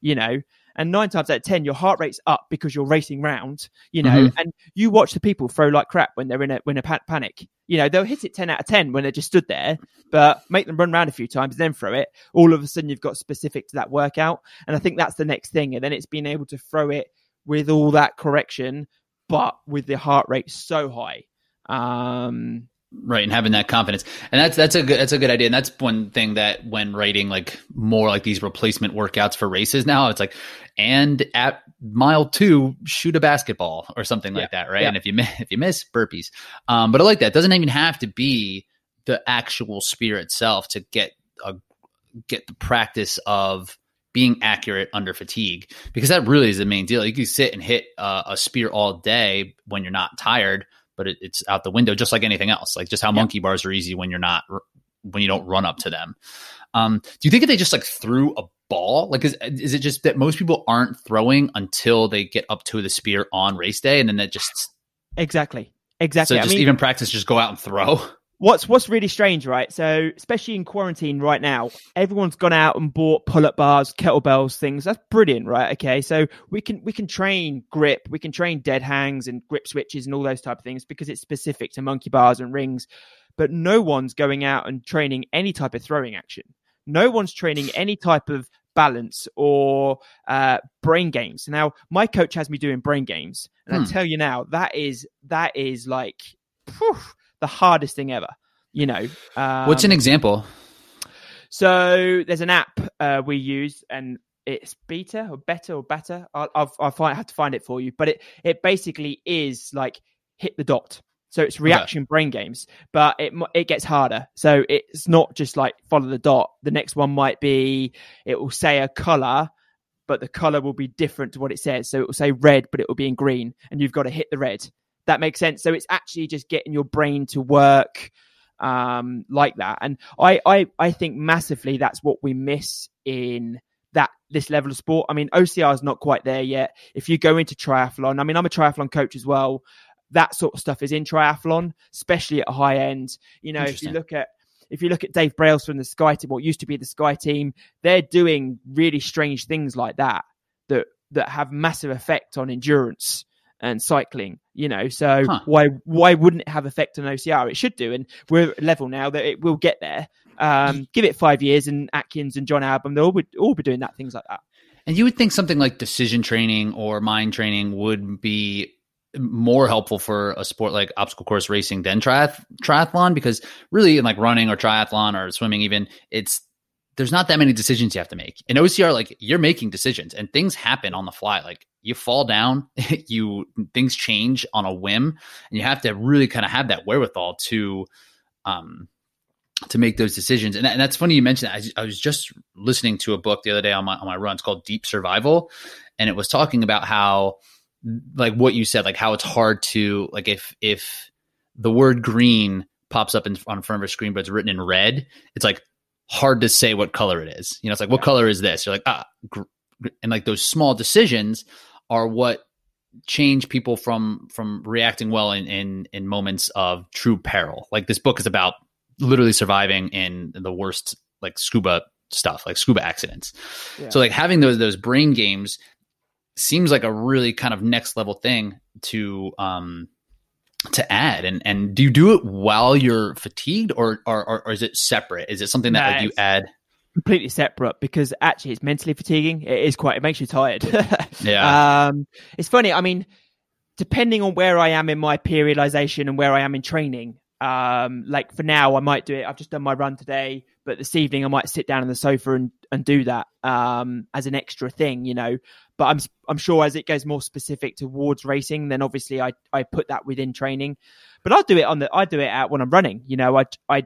you know. And nine times out of ten, your heart rate's up because you're racing round, you know. Mhm. And you watch the people throw like crap when they're in a when a pa- panic. You know, they'll hit it ten out of ten when they're just stood there, but make them run around a few times, then throw it. All of a sudden, you've got specific to that workout, and I think that's the next thing. And then it's being able to throw it with all that correction, but with the heart rate so high. Um, right and having that confidence. And that's that's a good that's a good idea. And that's one thing that when writing like more like these replacement workouts for races now it's like and at mile two shoot a basketball or something like that right? Yeah. and if you miss if you miss burpees. Um but i like that. It doesn't even have to be the actual spear itself to get a get the practice of being accurate under fatigue because that really is the main deal. You can sit and hit uh, a spear all day when you're not tired but it, it's out the window just like anything else. Like just how Yeah. monkey bars are easy when you're not when you don't run up to them. Um do you think if they just like threw a ball? Like is, is it just that most people aren't throwing until they get up to the spear on race day and then that just exactly, exactly. so I just mean, even practice just go out and throw what's what's really strange, right? So, especially in quarantine right now, everyone's gone out and bought pull-up bars, kettlebells, things. That's brilliant, right? Okay, so we can we can train grip, we can train dead hangs and grip switches and all those type of things because it's specific to monkey bars and rings. But no one's going out and training any type of throwing action. No one's training any type of balance or uh, brain games. Now, my coach has me doing brain games, and Hmm. I tell you now, that is that is like the hardest thing ever. You know, um, what's an example so there's an app uh, we use, and it's beta or better or better. I'll, I'll, I'll find, have to find it for you, but it it basically is like hit the dot. So it's reaction brain games, but it it gets harder. So it's not just like follow the dot. The next one might be it will say a color, but the color will be different to what it says. So it will say red, but it will be in green, and you've got to hit the red. That makes sense. So it's actually just getting your brain to work um, like that. And I, I, I think massively that's what we miss in that this level of sport. I mean, OCR is not quite there yet. If you go into triathlon, I mean, I'm a triathlon coach as well. That sort of stuff is in triathlon, especially at a high end. You know, if you look at if you look at Dave Brailsford from the Sky team, what used to be the Sky team, they're doing really strange things like that that that have massive effect on endurance and cycling. You know, so huh. why why wouldn't it have effect on OCR? It should do, and we're at level now that it will get there. Um, give it five years, and Atkins and John Albon, they'll be, all be doing that things like that. And you would think something like decision training or mind training would be more helpful for a sport like obstacle course racing than triath- triathlon because really in like running or triathlon or swimming even it's there's not that many decisions you have to make. In ocr like you're making decisions and things happen on the fly. Like you fall down you things change on a whim and you have to really kind of have that wherewithal to um to make those decisions. And, and that's funny you mentioned that. I, I was just listening to a book the other day on my on my run. It's called deep survival and it was talking about how like what you said, like how it's hard to like if if the word green pops up in on front of a screen, but it's written in red, it's like hard to say what color it is. You know, it's like what color is this? You're like ah, gr-. and like those small decisions are what change people from from reacting well in in in moments of true peril. Like this book is about literally surviving in the worst like scuba stuff, like scuba accidents. Yeah. So like having those those brain games seems like a really kind of next level thing to um to add? And and do you do it while you're fatigued or or, or, or is it separate? Is it something that like, you add? completely separate because actually it's mentally fatiguing. It is quite it makes you tired. Yeah. Um it's funny i mean depending on where i am in my periodization and where i am in training um like for now i might do it i've just done my run today but this evening I might sit down on the sofa and, and do that um, as an extra thing, you know. But I'm I'm sure as it goes more specific towards racing, then obviously I I put that within training. But I'll do it on the I do it out when I'm running, you know. I I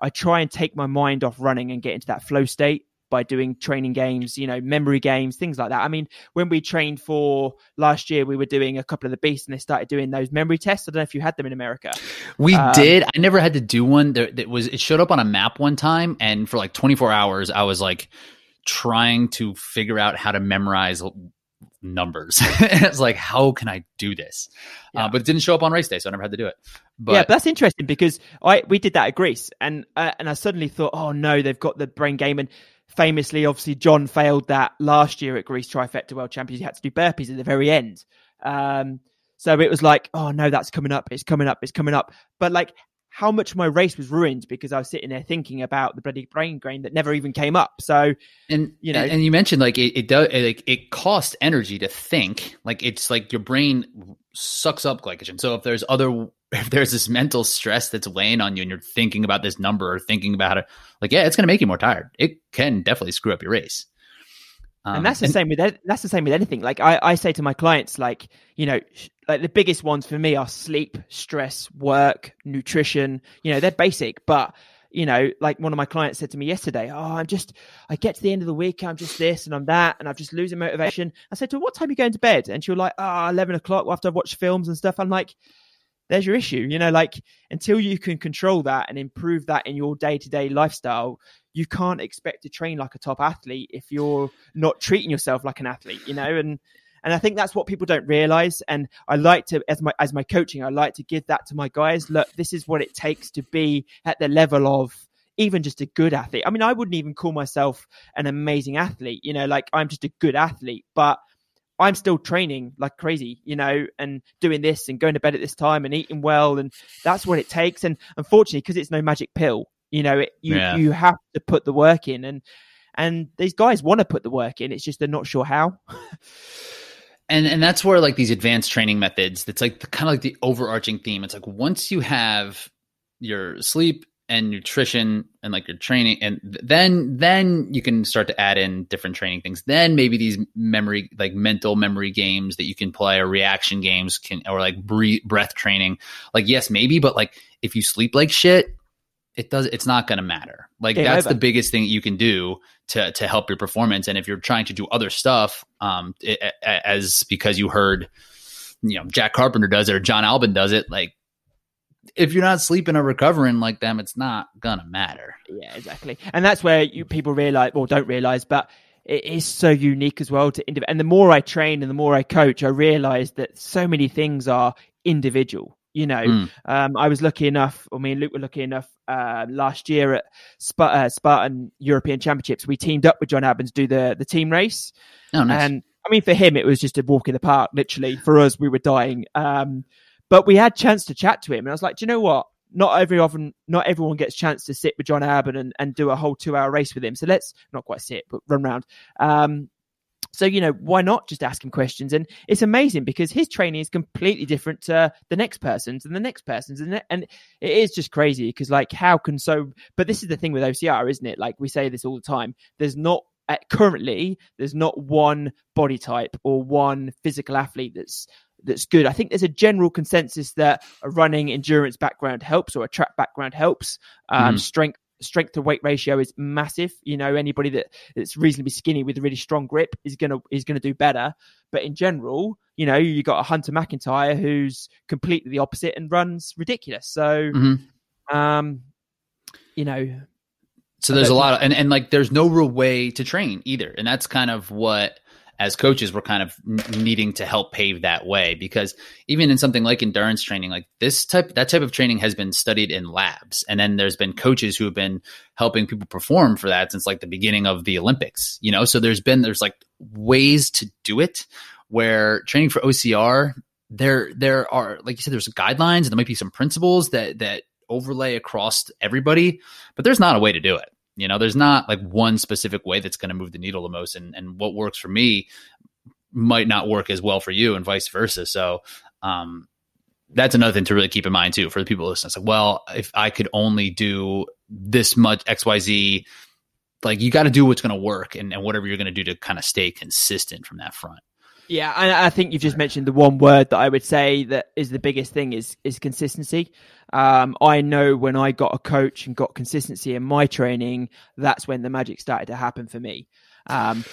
I try and take my mind off running and get into that flow state by doing training games, you know, memory games, things like that. I mean, when we trained for last year, we were doing a couple of the beasts and they started doing those memory tests. I don't know if you had them in America. We um, did. I never had to do one. That was it showed up on a map one time, and for like 24 hours, I was like trying to figure out how to memorize numbers. it's like, how can I do this? Uh, yeah. Uh, but it didn't show up on race day, so I never had to do it. But yeah, but that's interesting because I we did that at Greece, and uh, and I suddenly thought, oh no, they've got the brain game, and famously, obviously, John failed that last year at Greece Trifecta World Champions. He had to do burpees at the very end. Um, so it was like, oh no, that's coming up. It's coming up. It's coming up. But like, how much my race was ruined because I was sitting there thinking about the bloody brain drain that never even came up. So, and you know, and, and you mentioned like it, it does, it, like it costs energy to think. Like it's like your brain sucks up glycogen. So if there's other if there's this mental stress that's weighing on you and you're thinking about this number or thinking about it, like, yeah, it's going to make you more tired. It can definitely screw up your race. Um, and that's the and, same with that's the same with anything. Like I, I say to my clients, like you know, like the biggest ones for me are sleep, stress, work, nutrition. You know, they're basic, but you know, like one of my clients said to me yesterday, Oh, I'm just, I get to the end of the week, I'm just this and I'm that, and I'm just losing motivation. I said to her, What time are you going to bed? And she was like, Oh, 11 o'clock after I've watched films and stuff. I'm like, there's your issue. You know, like until you can control that and improve that in your day to day lifestyle, you can't expect to train like a top athlete if you're not treating yourself like an athlete, you know, and and I think that's what people don't realize. And I like to, as my as my coaching, I like to give that to my guys. Look, this is what it takes to be at the level of even just a good athlete. I mean, I wouldn't even call myself an amazing athlete, you know, like I'm just a good athlete, but I'm still training like crazy, you know, and doing this and going to bed at this time and eating well. And that's what it takes. And unfortunately, because it's no magic pill, you know, it, you, yeah. you have to put the work in. And, and these guys want to put the work in. It's just they're not sure how. and and that's where like these advanced training methods that's like the, kind of like the overarching theme. It's like once you have your sleep and nutrition and like your training and then then you can start to add in different training things. Then maybe these memory like mental memory games that you can play or reaction games can or like breath training. Like yes maybe but like if you sleep like shit it does it's not going to matter like that's the biggest thing you can do to to help your performance and if you're trying to do other stuff um it, as because you heard you know Jack Carpenter does it or John Albon does it like if you're not sleeping or recovering like them, it's not gonna matter. Yeah, exactly. And that's where you people realize, or don't realize, but it is so unique as well to indiv- and the more I train and the more I coach, I realize that so many things are individual. You know, mm. um, I was lucky enough, or me and Luke were lucky enough uh, last year at Sp- uh, Spartan European Championships. We teamed up with John Albon to do the the team race, oh, nice. and I mean for him it was just a walk in the park. Literally, for us we were dying. Um, but we had chance to chat to him, and I was like, do you know what? Not every often, not everyone gets chance to sit with John Albon and, and do a whole two hour race with him. So let's not quite sit, but run around. Um, so, you know, why not just ask him questions? And it's amazing because his training is completely different to the next person's and the next person's. And, and it is just crazy because, like, how can so, but this is the thing with OCR, isn't it? Like, we say this all the time. There's not, currently, there's not one body type or one physical athlete that's that's good. I think there's a general consensus that a running endurance background helps or a track background helps. Um, mm. Strength strength to weight ratio is massive. You know, anybody that that's reasonably skinny with a really strong grip is gonna is gonna do better. But in general, you know, you got a Hunter McIntyre who's completely the opposite and runs ridiculous. So, mm-hmm. um, you know, so there's a lot of and and like there's no real way to train either, and that's kind of what as coaches we're kind of needing to help pave that way because even in something like endurance training like this type that type of training has been studied in labs. And then there's been coaches who have been helping people perform for that since like the beginning of the olympics you know? So there's been there's like ways to do it where training for ocr there there are like you said there's guidelines and there might be some principles that that overlay across everybody but there's not a way to do it you know, there's not like one specific way that's going to move the needle the most, and and what works for me might not work as well for you, and vice versa. So, um, that's another thing to really keep in mind too for the people listening. It's like, well, if I could only do this much X Y Z, like you got to do what's going to work, and, and whatever you're going to do to kind of stay consistent from that front. Yeah, I, I think you've just mentioned the one word that I would say that is the biggest thing is is consistency. Um, I know when I got a coach and got consistency in my training, that's when the magic started to happen for me. Um,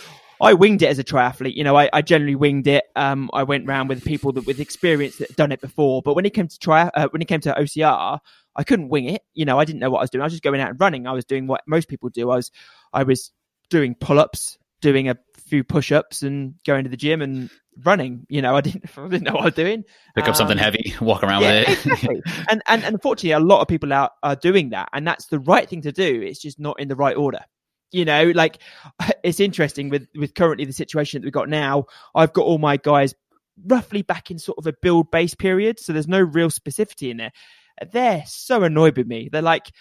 I winged it as a triathlete. You know, I, I generally winged it. Um, I went around with people that with experience that had done it before. But when it came to try, uh, when it came to OCR, I couldn't wing it. You know, I didn't know what I was doing. I was just going out and running. I was doing what most people do. I was, I was doing pull ups, doing a few push ups and going to the gym and running. You know, I didn't, I didn't know what I was doing. Pick up um, something heavy, walk around yeah, with it. exactly. and, and, and unfortunately, a lot of people out are doing that. And that's the right thing to do. It's just not in the right order. You know, like it's interesting with, with currently the situation that we've got now. I've got all my guys roughly back in sort of a build base period. So there's no real specificity in there. They're so annoyed with me. They're like,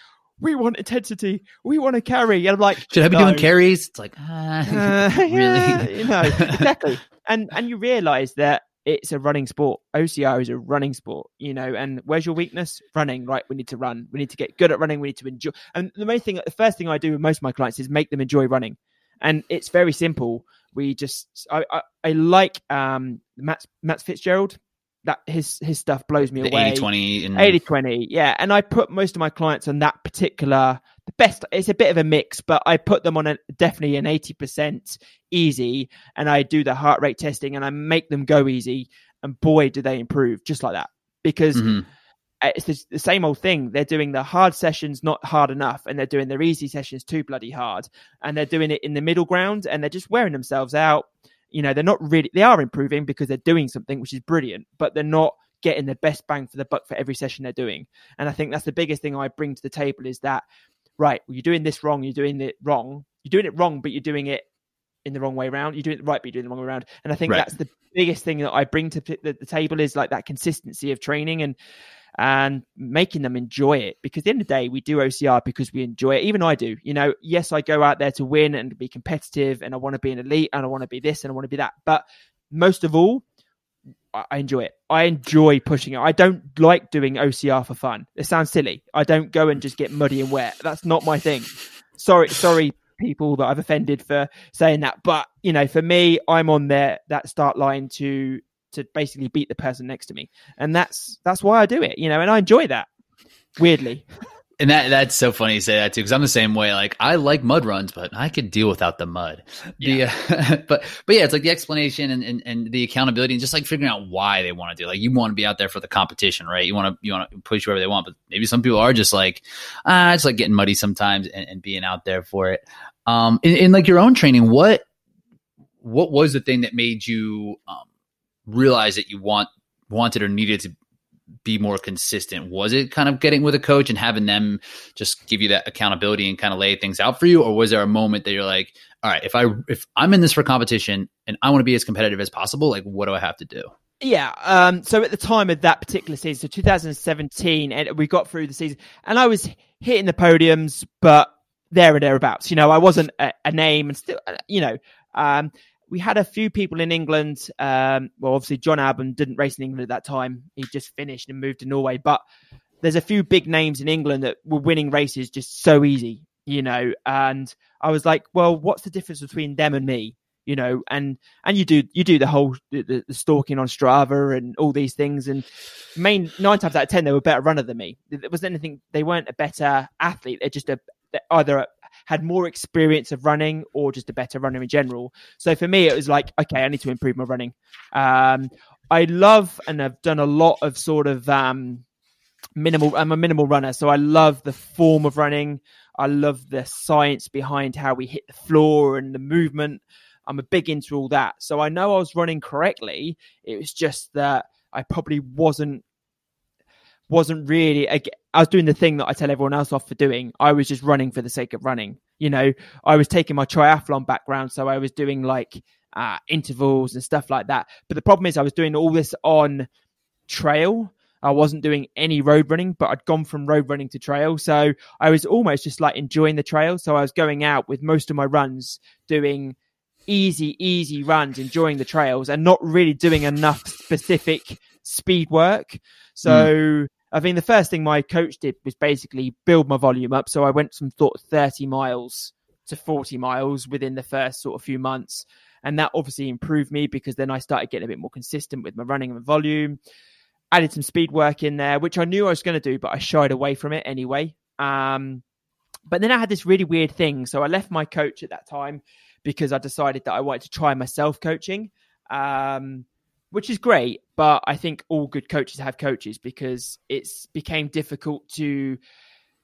we want intensity. We want to carry. And I'm like, should I be no. doing carries? It's like, uh, really? Yeah, you know, exactly. and and you realize that it's a running sport. OCR is a running sport, you know. And where's your weakness? Running, right? We need to run. We need to get good at running. We need to enjoy. And the main thing, the first thing I do with most of my clients is make them enjoy running. And it's very simple. We just, I, I, I like um Matt Matt Fitzgerald that his his stuff blows me the away. 80 20 and 80 20, yeah. And I put most of my clients on that particular the best it's a bit of a mix, but I put them on a definitely an 80% easy and I do the heart rate testing and I make them go easy and boy do they improve just like that. Because mm-hmm. it's the same old thing. They're doing the hard sessions not hard enough, and they're doing their easy sessions too bloody hard, and they're doing it in the middle ground, and they're just wearing themselves out you know, they're not really, they are improving because they're doing something, which is brilliant, but they're not getting the best bang for the buck for every session they're doing. And I think that's the biggest thing I bring to the table is that, right, well, you're doing this wrong, you're doing it wrong, you're doing it wrong, but you're doing it in the wrong way around. You're doing it right, but you're doing it the wrong way around. And I think right. that's the biggest thing that I bring to the, the, table is like that consistency of training and and making them enjoy it. Because at the end of the day, we do OCR because we enjoy it. Even I do. You know, yes, I go out there to win and be competitive, and I want to be an elite, and I want to be this, and I want to be that. But most of all, I enjoy it. I enjoy pushing it. I don't like doing OCR for fun. It sounds silly. I don't go and just get muddy and wet. That's not my thing. Sorry, sorry, people that I've offended for saying that. But you know, for me, I'm on there that start line to to basically beat the person next to me, and that's that's why I do it. You know, and I enjoy that. Weirdly. And that that's so funny you say that too, because I'm the same way. Like I like mud runs, but I could deal without the mud. Yeah. The, uh, but but yeah, it's like the explanation and, and, and the accountability and just like figuring out why they want to do. It. Like you want to be out there for the competition, right? You want to you want to push whoever they want, but maybe some people are just like ah, it's like getting muddy sometimes and, and being out there for it. Um, in, in like your own training, what what was the thing that made you um, realize that you want wanted or needed to be more consistent? Was it kind of getting with a coach and having them just give you that accountability and kind of lay things out for you, or was there a moment that you're like, all right, if I if I'm in this for competition and I want to be as competitive as possible, like what do I have to do? Yeah. Um, so at the time of that particular season, so 2017, and we got through the season, and I was hitting the podiums, but there and thereabouts. You know, I wasn't a, a name, and still, you know, um, we had a few people in England. Um, well, obviously, John Albon didn't race in England at that time. He just finished and moved to Norway. But there's a few big names in England that were winning races just so easy, you know. And I was like, well, what's the difference between them and me? You know, and and you do you do the whole the, the stalking on Strava and all these things, and main nine times out of ten they were a better runner than me. There wasn't anything. They weren't a better athlete. They're just a either had more experience of running or just a better runner in general. So for me, it was like, okay, I need to improve my running. Um, I love and I've done a lot of sort of um, minimal. I'm a minimal runner, so I love the form of running. I love the science behind how we hit the floor and the movement. I'm a big into all that. So I know I was running correctly. It was just that I probably wasn't wasn't really I was doing the thing that I tell everyone else off for doing. I was just running for the sake of running. You know, I was taking my triathlon background, so I was doing like uh, intervals and stuff like that. But the problem is, I was doing all this on trail. I wasn't doing any road running, but I'd gone from road running to trail. So I was almost just like enjoying the trail. So I was going out with most of my runs doing easy, easy runs, enjoying the trails and not really doing enough specific speed work. So mm. I think the first thing my coach did was basically build my volume up. So I went from sort of 30 miles to 40 miles within the first sort of few months. And that obviously improved me because then I started getting a bit more consistent with my running and volume. Added some speed work in there, which I knew I was going to do, but I shied away from it anyway. Um, but then I had this really weird thing. So I left my coach at that time because I decided that I wanted to try myself coaching. Um, which is great. But I think all good coaches have coaches because it's became difficult to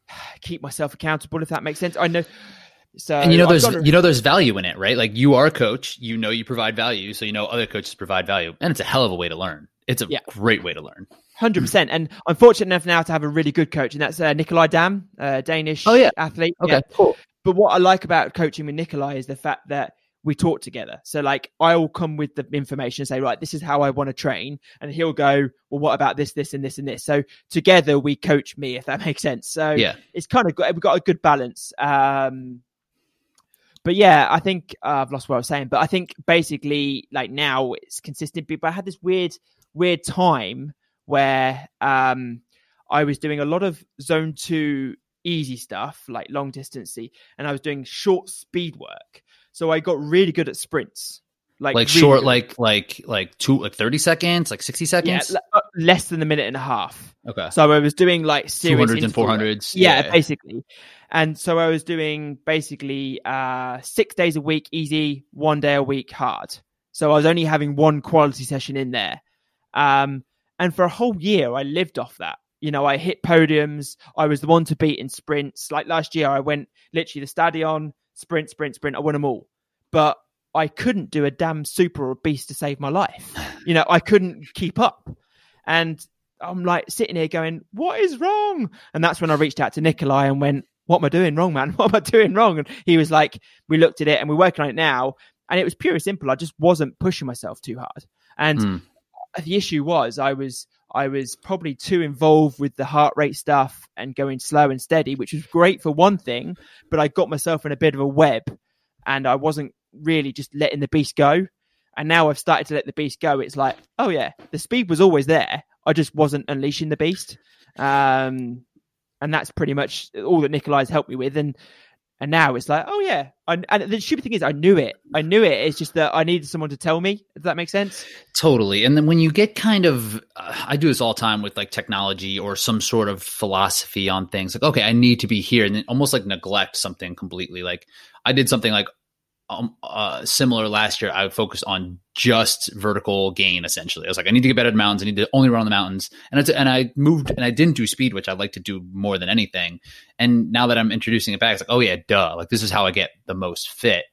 keep myself accountable. If that makes sense, I know. So and you know there's to... you know there's value in it, right? Like you are a coach, you know you provide value, so you know other coaches provide value, and it's a hell of a way to learn. It's a yeah. great way to learn. Hundred percent, and I'm fortunate enough now to have a really good coach, and that's uh, Nikolai Dam, uh, Danish oh, yeah. athlete. Okay, yeah. cool. But what I like about coaching with Nikolai is the fact that we talk together. So like I'll come with the information and say, right, this is how I want to train. And he'll go, well, what about this, this, and this, and this? So together we coach me, if that makes sense. So yeah, it's kind of good. We've got a good balance. Um, but yeah, I think uh, I've lost what I was saying, but I think basically like now it's consistent. But I had this weird, weird time where um, I was doing a lot of zone two easy stuff, like long distancy, and I was doing short speed work. So I got really good at sprints. Like, like really short, good. like like like two, like thirty seconds, like sixty seconds. Yeah, uh, less than a minute and a half. Okay. So I was doing like two hundreds and four hundreds. Yeah, yeah, basically. And so I was doing basically uh, six days a week easy, one day a week hard. So I was only having one quality session in there. Um, and for a whole year, I lived off that. You know, I hit podiums. I was the one to beat in sprints. Like last year, I went literally the stadion, sprint, sprint, sprint. I won them all. But I couldn't do a damn super or beast to save my life. You know, I couldn't keep up. And I'm like sitting here going, what is wrong? And that's when I reached out to Nikolai and went, what am I doing wrong, man? What am I doing wrong? And he was like, we looked at it and we're working on it now. And it was pure and simple. I just wasn't pushing myself too hard. And mm. the issue was I was I was probably too involved with the heart rate stuff and going slow and steady, which was great for one thing, but I got myself in a bit of a web and I wasn't really just letting the beast go. And now I've started to let the beast go. It's like, oh yeah, the speed was always there. I just wasn't unleashing the beast. Um, and that's pretty much all that Nikolai's helped me with. And and now it's like, oh yeah. And the stupid thing is, I knew it. I knew it. It's just that I needed someone to tell me. Does that make sense? Totally. And then when you get kind of, uh, I do this all the time with like technology or some sort of philosophy on things. Like, okay, I need to be here, and then almost like neglect something completely. Like I did something like um, uh, similar last year, I focused on just vertical gain. Essentially, I was like, I need to get better at mountains. I need to only run on the mountains, and and I moved and I didn't do speed, which I like to do more than anything. And now that I'm introducing it back, it's like, oh yeah, duh, like this is how I get the most fit.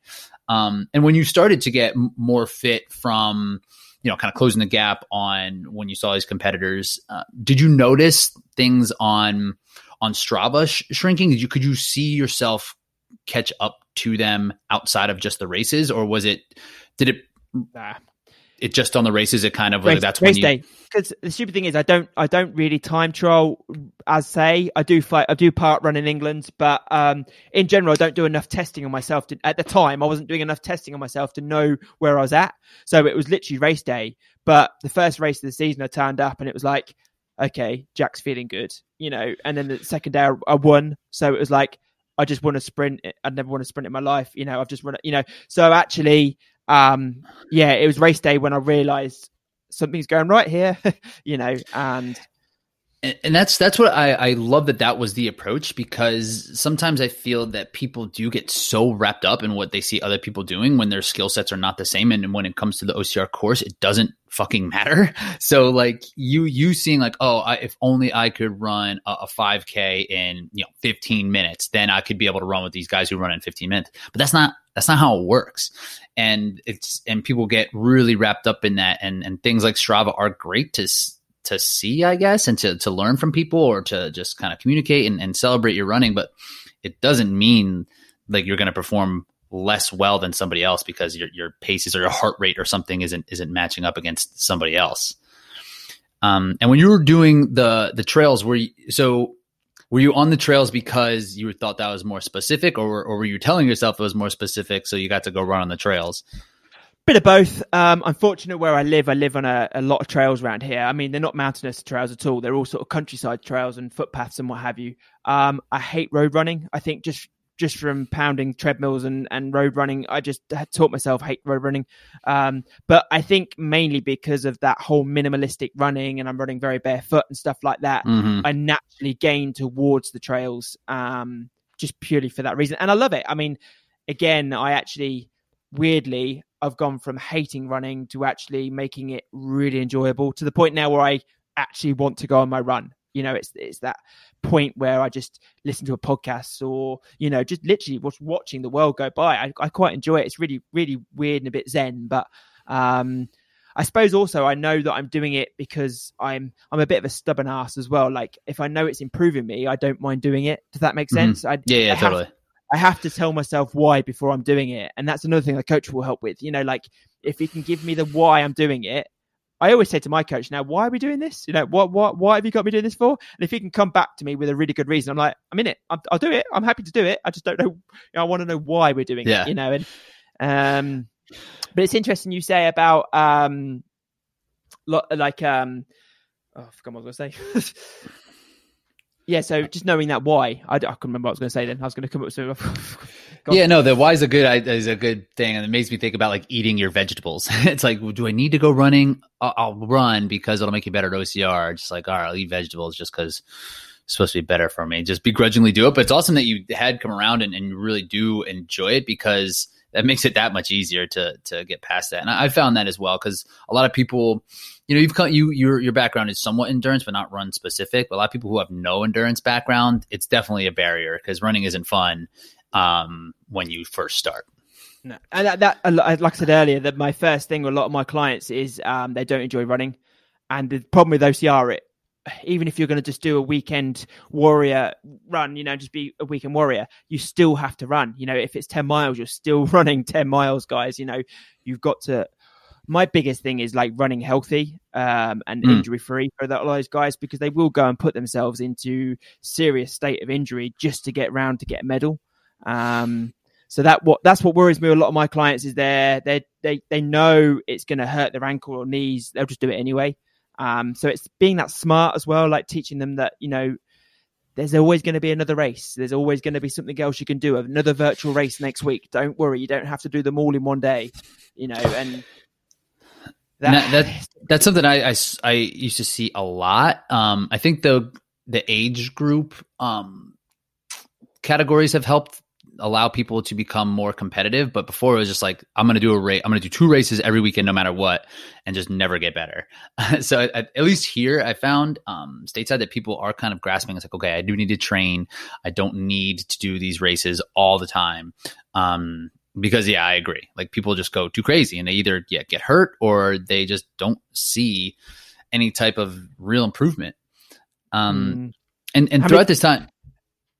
Um, and when you started to get more fit from, you know, kind of closing the gap on when you saw these competitors, uh, did you notice things on on Strava sh- shrinking? Did you could you see yourself catch up to them outside of just the races, or was it did it nah. it just on the races? It kind of race, like that's race when you, day because the stupid thing is I don't I don't really time trial as say I do fight I do parkrun in England, but um, in general I don't do enough testing on myself. To, at the time, I wasn't doing enough testing on myself to know where I was at. So it was literally race day. But the first race of the season, I turned up and it was like, okay, Jack's feeling good, you know. And then the second day I, I won, so it was like I just want to sprint. I'd never want to sprint in my life, you know. I've just run you know. So actually, um, yeah, it was race day when I realised something's going right here, you know, and and that's that's what I, I love that that was the approach because sometimes I feel that people do get so wrapped up in what they see other people doing when their skill sets are not the same. And when it comes to the OCR course it doesn't fucking matter. So like you you seeing like oh I, if only I could run a, a 5k in you know 15 minutes then I could be able to run with these guys who run in 15 minutes. But that's not that's not how it works. And it's and people get really wrapped up in that. And and things like Strava are great to to see, I guess, and to to learn from people or to just kind of communicate and, and celebrate your running. But it doesn't mean like you're going to perform less well than somebody else because your your paces or your heart rate or something isn't isn't matching up against somebody else. Um, and when you were doing the the trails, were you, so were you on the trails because you thought that was more specific, or or were you telling yourself it was more specific so you got to go run on the trails? Bit of both. Um, I'm fortunate where I live. I live on a, a, lot of trails around here. I mean, they're not mountainous trails at all. They're all sort of countryside trails and footpaths and what have you. Um, I hate road running. I think just just from pounding treadmills and, and road running, I just taught myself hate road running. Um, but I think mainly because of that whole minimalistic running and I'm running very barefoot and stuff like that, mm-hmm. I naturally gain towards the trails um, just purely for that reason. And I love it. I mean, again, I actually weirdly I've gone from hating running to actually making it really enjoyable to the point now where I actually want to go on my run. You know, it's it's that point where I just listen to a podcast or you know just literally was watching the world go by. I, I quite enjoy it. It's really really weird and a bit zen, but um, I suppose also I know that I'm doing it because I'm I'm a bit of a stubborn ass as well. Like if I know it's improving me, I don't mind doing it. Does that make mm-hmm. sense? Mm-hmm. I, yeah, yeah, I totally. Have, I have to tell myself why before I'm doing it. And that's another thing the coach will help with. You know, like if he can give me the why I'm doing it, I always say to my coach, now, why are we doing this? You know, what, what, why have you got me doing this for? And if he can come back to me with a really good reason, I'm like, I'm in it. i will do it. I'm happy to do it. I just don't know. You know I want to know why we're doing yeah. it, you know, and, um, but it's interesting you say about, um, like, um, oh, I forgot what I was going to say. yeah, so just knowing that why, I, I couldn't remember what I was going to say. Then I was going to come up with something. yeah, no, the why is a good is a good thing, and it makes me think about like eating your vegetables. it's like, do I need to go running? I'll, I'll, run because it'll make you better at OCR. Just like, all right, I'll eat vegetables just because it's supposed to be better for me. Just begrudgingly do it, but it's awesome that you had come around and, and really do enjoy it because that makes it that much easier to to get past that. And I, I found that as well because a lot of people you know, you've come, you your your background is somewhat endurance, but not run specific. But a lot of people who have no endurance background, it's definitely a barrier because running isn't fun um, when you first start. No, and that, that, like I said earlier, that my first thing with a lot of my clients is um, they don't enjoy running, and the problem with OCR, it even if you're going to just do a weekend warrior run, you know, just be a weekend warrior, you still have to run. You know, if it's 10 miles, you're still running 10 miles, guys. You know, you've got to my biggest thing is like running healthy um, and mm. injury free for that, those guys because they will go and put themselves into serious state of injury just to get round to get a medal. Um, so that what that's what worries me. A lot of my clients is they they they they know it's going to hurt their ankle or knees. They'll just do it anyway. Um, so it's being that smart as well, like teaching them that you know there's always going to be another race. There's always going to be something else you can do. Another virtual race next week. Don't worry, you don't have to do them all in one day. You know, and that, that that's something I, I, I used to see a lot. Um, I think the the age group um, categories have helped allow people to become more competitive. But before it was just like I'm going to do a race. I'm going to do two races every weekend, no matter what, and just never get better. so at, at, least here, I found um, stateside that people are kind of grasping. It's like okay, I do need to train. I don't need to do these races all the time. Um, because yeah, I agree. Like people just go too crazy and they either yeah, get hurt or they just don't see any type of real improvement. Um, mm. and and How throughout many, this time,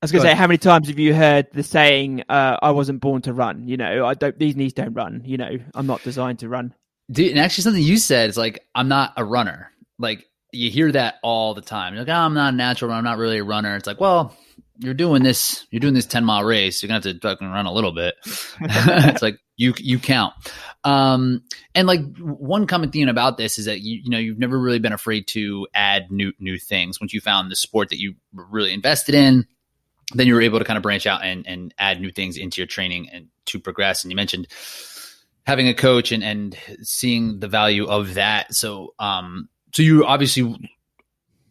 I was going to say, how many times have you heard the saying, uh, "I wasn't born to run"? You know, I don't. These knees don't run. You know, I'm not designed to run. Dude, and actually, something you said is like, "I'm not a runner." Like you hear that all the time. You're like, oh, "I'm not a natural runner. I'm not really a runner." It's like, well, you're doing this. You're doing this 10 mile race. You're gonna have to fucking run a little bit. it's like you you count. Um, and like one common theme about this is that you you know you've never really been afraid to add new new things once you found the sport that you were really invested in then you were able to kind of branch out and, and add new things into your training and to progress. And you mentioned having a coach and, and seeing the value of that. So, um, so you obviously,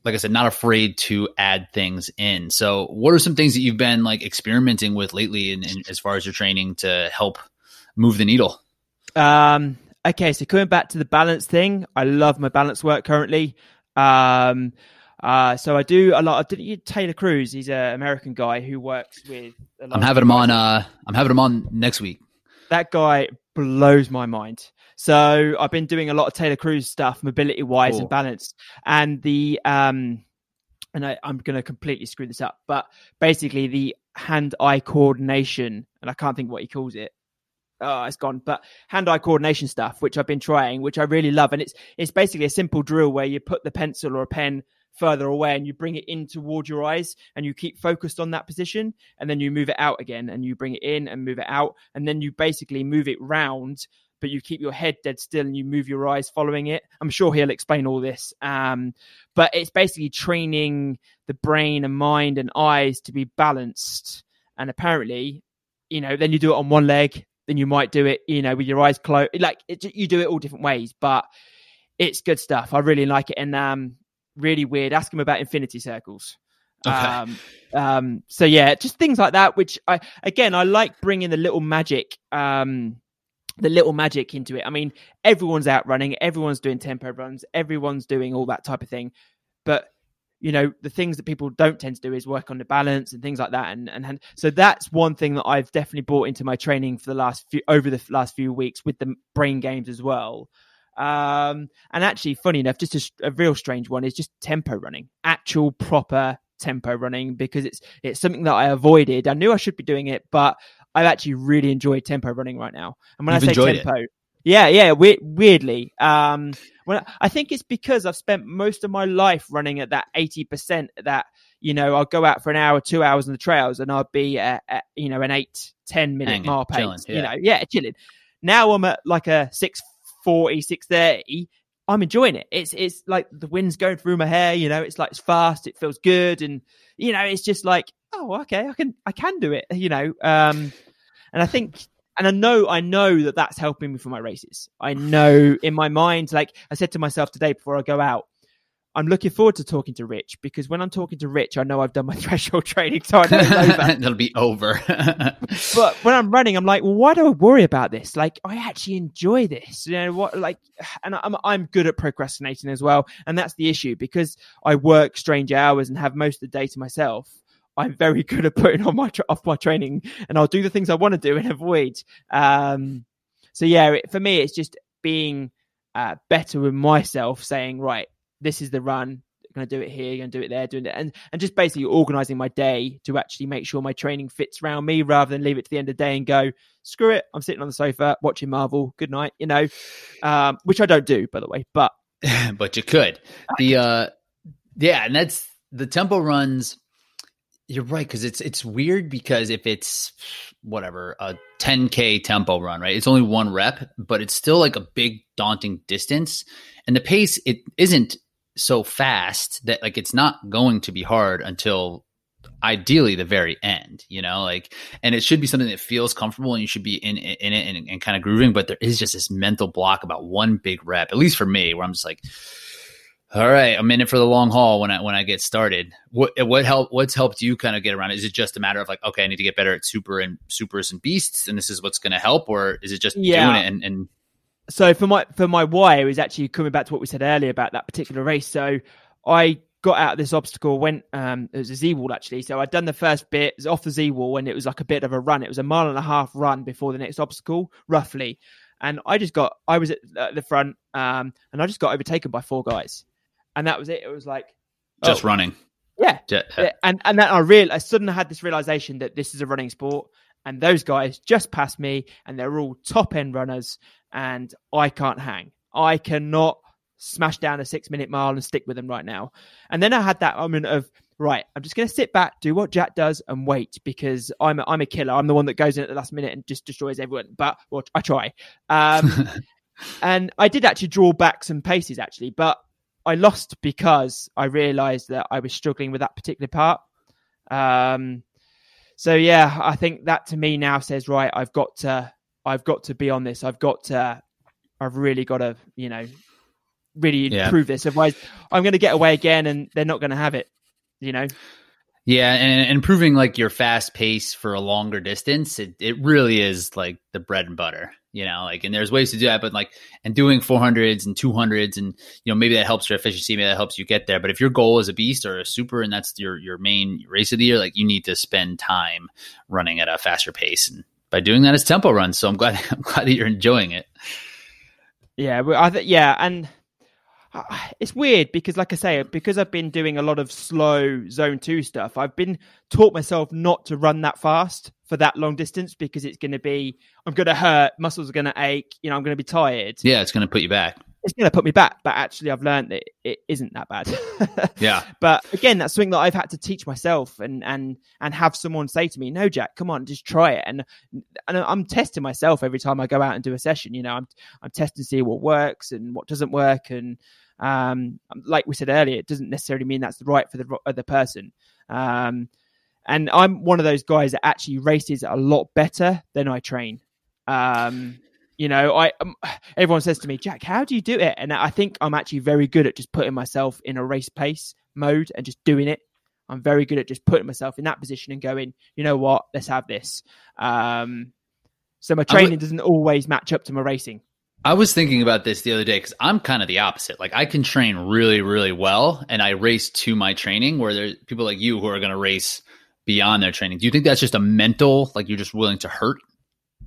like I said, not afraid to add things in. So what are some things that you've been like experimenting with lately in, in as far as your training to help move the needle? Um, okay. So coming back to the balance thing, I love my balance work currently. Um, uh, so I do a lot. Of, did you Taylor Cruz? He's an American guy who works with. I'm having him on. Uh, I'm having him on next week. That guy blows my mind. So I've been doing a lot of Taylor Cruz stuff, mobility wise cool. and balance, and the um, and I, I'm going to completely screw this up, but basically the hand-eye coordination, and I can't think what he calls it oh, it's gone. But hand-eye coordination stuff, which I've been trying, which I really love, and it's it's basically a simple drill where you put the pencil or a pen further away and you bring it in toward your eyes and you keep focused on that position and then you move it out again and you bring it in and move it out and then you basically move it round but you keep your head dead still and you move your eyes following it. I'm sure he'll explain all this. Um, but it's basically training the brain and mind and eyes to be balanced. And apparently, you know, then you do it on one leg, then you might do it, you know, with your eyes closed. Like it, you do it all different ways, but it's good stuff. I really like it. And um, really weird. Ask him about infinity circles. Okay. Um, um, so yeah, just things like that. Which I again, I like bringing the little magic, um, the little magic into it. I mean, everyone's out running, everyone's doing tempo runs, everyone's doing all that type of thing. But you know, the things that people don't tend to do is work on the balance and things like that. And and, and so that's one thing that I've definitely brought into my training for the last few over the last few weeks with the brain games as well. Um, and actually, funny enough, just a, a real strange one is just tempo running, actual proper tempo running, because it's it's something that I avoided. I knew I should be doing it, but I've actually really enjoyed tempo running right now. And when You've I say tempo, it. yeah, yeah, we- weirdly, um, when I, I think it's because I've spent most of my life running at that eighty percent. That you know, I'll go out for an hour, two hours on the trails, and I'll be at, at you know an eight, ten minute Hanging, mile pace. Yeah. You know, yeah, chilling. Now I'm at like a six 640, 630, I'm enjoying it. It's it's like the wind's going through my hair, you know, it's like it's fast, it feels good and you know, it's just like, oh, okay, I can I can do it, you know. Um and I think and I know I know that that's helping me for my races. I know in my mind like I said to myself today before I go out, I'm looking forward to talking to Rich because when I'm talking to Rich, I know I've done my threshold training, so I know it's over. It'll be over. but when I'm running, I'm like, well, why do I worry about this? Like, I actually enjoy this. You know what? Like, and I'm I'm good at procrastinating as well, and that's the issue because I work strange hours and have most of the day to myself. I'm very good at putting on my tra- off my training, and I'll do the things I want to do and avoid. Um, so yeah, it, for me, it's just being uh, better with myself, saying right this is the run going to do it here, going to do it there, doing it, and and just basically organizing my day to actually make sure my training fits around me, rather than leave it to the end of the day and go, screw it, I'm sitting on the sofa watching Marvel. Good night, you know, um, which I don't do, by the way, but but you could. The uh, yeah, and that's the tempo runs. You're right because it's it's weird because if it's whatever a 10k tempo run, right? It's only one rep, but it's still like a big daunting distance, and the pace it isn't so fast that like it's not going to be hard until ideally the very end you know like and it should be something that feels comfortable and you should be in in it and, and kind of grooving but there is just this mental block about one big rep at least for me where i'm just like all right i'm in it for the long haul when i when i get started what what help what's helped you kind of get around is it just a matter of like okay i need to get better at super and supers and beasts and this is what's going to help or is it just yeah. doing it and, and so for my for my why is actually coming back to what we said earlier about that particular race. So I got out of this obstacle, went um it was a Z wall actually. So I'd done the first bit, it was off the Z wall and it was like a bit of a run. It was a mile and a half run before the next obstacle, roughly. And I just got I was at the front, um, and I just got overtaken by four guys. And that was it. It was like just oh, running. Yeah. yeah. And and then I real I suddenly had this realization that this is a running sport and those guys just passed me and they're all top end runners and I can't hang. I cannot smash down a six minute mile and stick with them right now. And then I had that moment of, right, I'm just going to sit back, do what Jack does, and wait because I'm a, I'm a killer. I'm the one that goes in at the last minute and just destroys everyone. But well, I try. Um, and I did actually draw back some paces actually, but I lost because I realised that I was struggling with that particular part. Um, so yeah, I think that to me now says right, I've got to, I've got to be on this. I've got to, I've really got to, you know, really yeah. improve this. Otherwise, I'm going to get away again, and they're not going to have it. You know. Yeah, and improving like your fast pace for a longer distance, it, it really is like the bread and butter, you know, like, and there's ways to do that, but like, and doing 400s and 200s and, you know, maybe that helps your efficiency, maybe that helps you get there. But if your goal is a beast or a super and that's your, your main race of the year, like you need to spend time running at a faster pace. And by doing that, it's tempo runs. So I'm glad, I'm glad that you're enjoying it. Yeah. I th- yeah. And, it's weird because like i say because i've been doing a lot of slow zone 2 stuff i've been taught myself not to run that fast for that long distance because it's going to be i'm going to hurt muscles are going to ache you know i'm going to be tired. Yeah it's going to put you back. It's going to put me back but actually i've learned that it isn't that bad. Yeah. But again that's something that i've had to teach myself and and and have someone say to me no jack come on just try it. And and i'm testing myself every time i go out and do a session you know i'm i'm testing to see what works and what doesn't work and um, like we said earlier, it doesn't necessarily mean that's the right for the other person. Um, and I'm one of those guys that actually races a lot better than I train. Um, you know, I um, everyone says to me, Jack, how do you do it? And I think I'm actually very good at just putting myself in a race pace mode and just doing it. I'm very good at just putting myself in that position and going, you know what, let's have this. Um, so my training would, doesn't always match up to my racing. I was thinking about this the other day because I'm kind of the opposite. Like I can train really, really well, and I race to my training. Where there's people like you who are going to race beyond their training. Do you think that's just a mental, like you're just willing to hurt?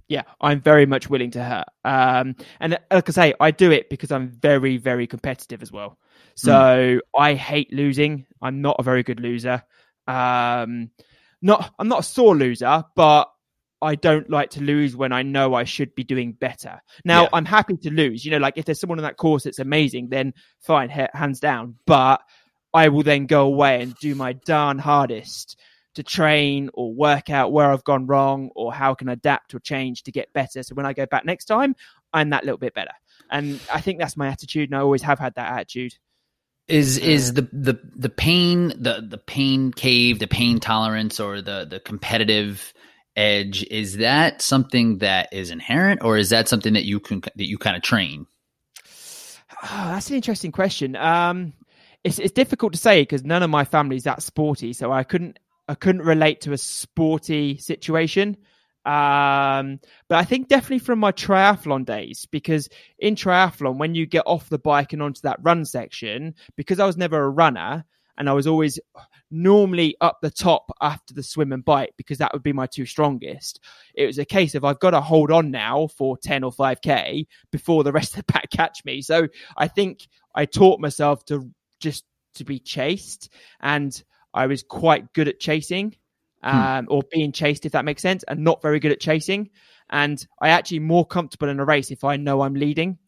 Yeah, I'm very much willing to hurt. Um, and like I say, I do it because I'm very, very competitive as well. So mm. I hate losing. I'm not a very good loser. Um, not, I'm not a sore loser, but I don't like to lose when I know I should be doing better. Now, yeah. I'm happy to lose. You know, like if there's someone in that course that's amazing, then fine, hands down. But I will then go away and do my darn hardest to train or work out where I've gone wrong or how can I adapt or change to get better. So when I go back next time, I'm that little bit better. And I think that's my attitude, and I always have had that attitude. Is is the the the pain the the pain cave the pain tolerance or the the competitive edge is that something that is inherent or is that something that you can that you kind of train? Oh, that's an interesting question. Um it's, it's difficult to say because none of my family's that sporty so i couldn't i couldn't relate to a sporty situation. Um but i think definitely from my triathlon days because in triathlon when you get off the bike and onto that run section because i was never a runner and I was always normally up the top after the swim and bike because that would be my two strongest. It was a case of I've got to hold on now for 10 or 5k before the rest of the pack catch me. So I think I taught myself to just to be chased and I was quite good at chasing hmm. um, hmm. or being chased, if that makes sense, and not very good at chasing. And I actually more comfortable in a race if I know I'm leading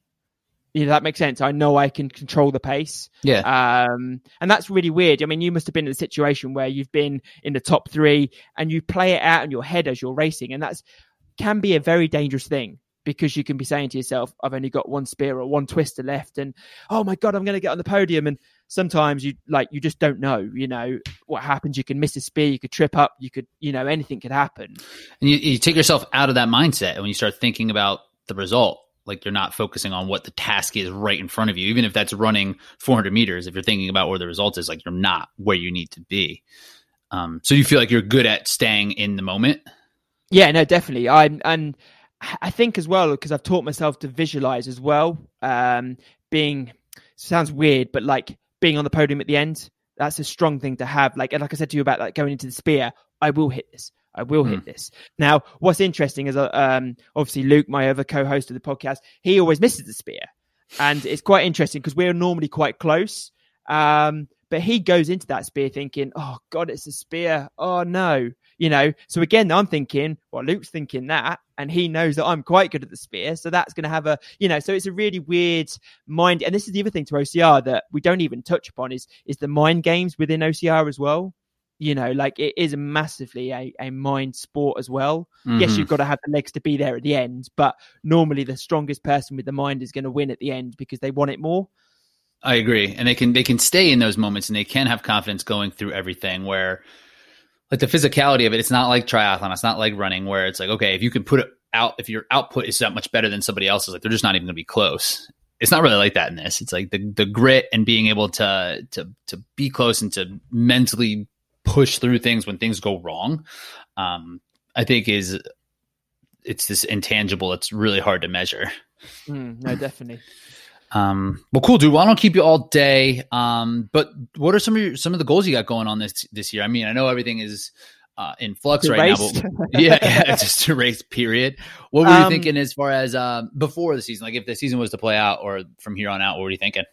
you know, that makes sense. I know I can control the pace. Yeah. Um, and that's really weird. I mean, you must have been in a situation where you've been in the top three and you play it out in your head as you're racing. And that's can be a very dangerous thing because you can be saying to yourself, I've only got one spear or one twister left. And oh my God, I'm going to get on the podium. And sometimes you like, you just don't know, you know, what happens. You can miss a spear, you could trip up, you could, you know, anything could happen. And you, you take yourself out of that mindset. And when you start thinking about the result, like you're not focusing on what the task is right in front of you even if that's running 400 meters if you're thinking about where the result is like you're not where you need to be um, so you feel like you're good at staying in the moment yeah no definitely i'm and i think as well because i've taught myself to visualize as well um, being sounds weird but like being on the podium at the end that's a strong thing to have. Like, and like I said to you about like going into the spear, I will hit this. I will hit mm. this. Now, what's interesting is, uh, um, obviously Luke, my other co-host of the podcast, he always misses the spear, and it's quite interesting because we're normally quite close. Um, but he goes into that spear thinking, "Oh God, it's a spear! Oh no!" You know. So again, I'm thinking, well, Luke's thinking that, and he knows that I'm quite good at the spear, so that's going to have a, you know. So it's a really weird mind, and this is the other thing to OCR that we don't even touch upon is is the mind games within OCR as well you know like it is massively a, a mind sport as well mm-hmm. yes you've got to have the legs to be there at the end but normally the strongest person with the mind is going to win at the end because they want it more i agree and they can they can stay in those moments and they can have confidence going through everything where like the physicality of it it's not like triathlon it's not like running where it's like okay if you can put it out if your output is that much better than somebody else's like they're just not even going to be close it's not really like that in this. It's like the the grit and being able to to to be close and to mentally push through things when things go wrong, um, I think is it's this intangible. It's really hard to measure. Mm, no, definitely. Um, well, cool, dude. Well, I don't keep you all day. Um, but what are some of your, some of the goals you got going on this this year? I mean, I know everything is uh, in flux right now, but yeah, yeah, just a race. Period. What were you um, thinking as far as uh, before the season? Like, if the season was to play out, or from here on out, what were you thinking?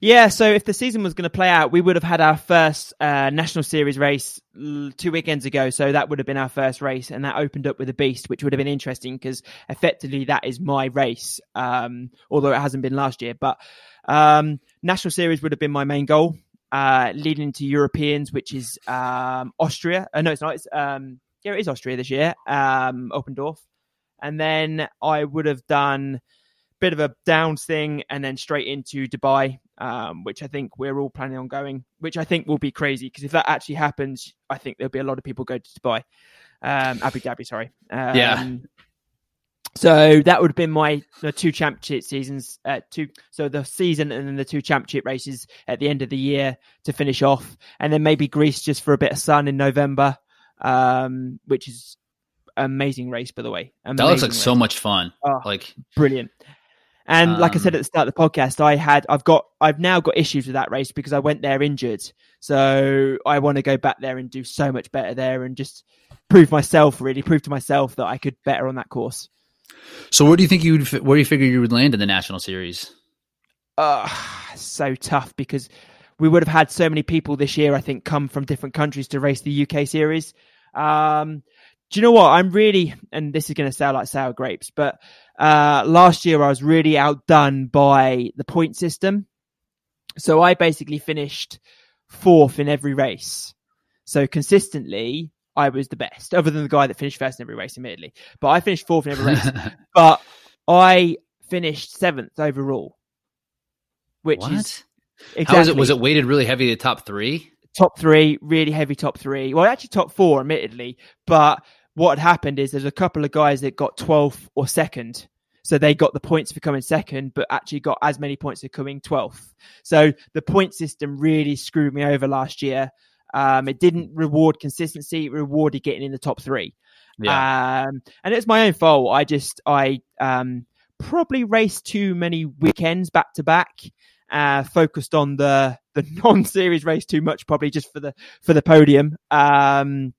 Yeah, so if the season was going to play out, we would have had our first uh, national series race two weekends ago. So that would have been our first race, and that opened up with a beast, which would have been interesting because effectively that is my race, um, although it hasn't been last year. But um, national series would have been my main goal, uh, leading into Europeans, which is um, Austria. Uh, no, it's not. It's um, yeah, it is Austria this year, um, Oppendorf, and then I would have done bit of a downs thing and then straight into Dubai um, which I think we're all planning on going, which I think will be crazy because if that actually happens, I think there'll be a lot of people go to Dubai, um, Abu Dhabi, sorry. Um, yeah. So that would have been my the two championship seasons, uh, two so the season and then the two championship races at the end of the year to finish off, and then maybe Greece just for a bit of sun in November, um, which is amazing race by the way. Amazing that looks like race. so much fun. Oh, like brilliant. And um, like I said um, at the start of the podcast, I had, I've got, I've now got issues with that race because I went there injured. So I want to go back there and do so much better there and just prove myself, really prove to myself that I could better on that course. So where do you think you would, where do you figure you would land in the national series? Uh, so tough because we would have had so many people this year, I think, come from different countries to race the UK series. Um, do you know what? I'm really, and this is going to sound like sour grapes, but uh, last year I was really outdone by the point system. So I basically finished fourth in every race. So consistently, I was the best, other than the guy that finished first in every race, admittedly. But I finished fourth in every race. but I finished seventh overall, which what? is exactly, how was it? Was it weighted really heavy to top three? Top three, really heavy top three. Well, actually top four, admittedly, but what had happened is there's a couple of guys that got 12th or second. So they got the points for coming second, but actually got as many points for coming 12th. So the point system really screwed me over last year. Um, it didn't reward consistency, it rewarded getting in the top three. Yeah. Um, and it's my own fault. I just, I um, probably raced too many weekends back to back. Uh, focused on the the non-series race too much, probably just for the for the podium. Um,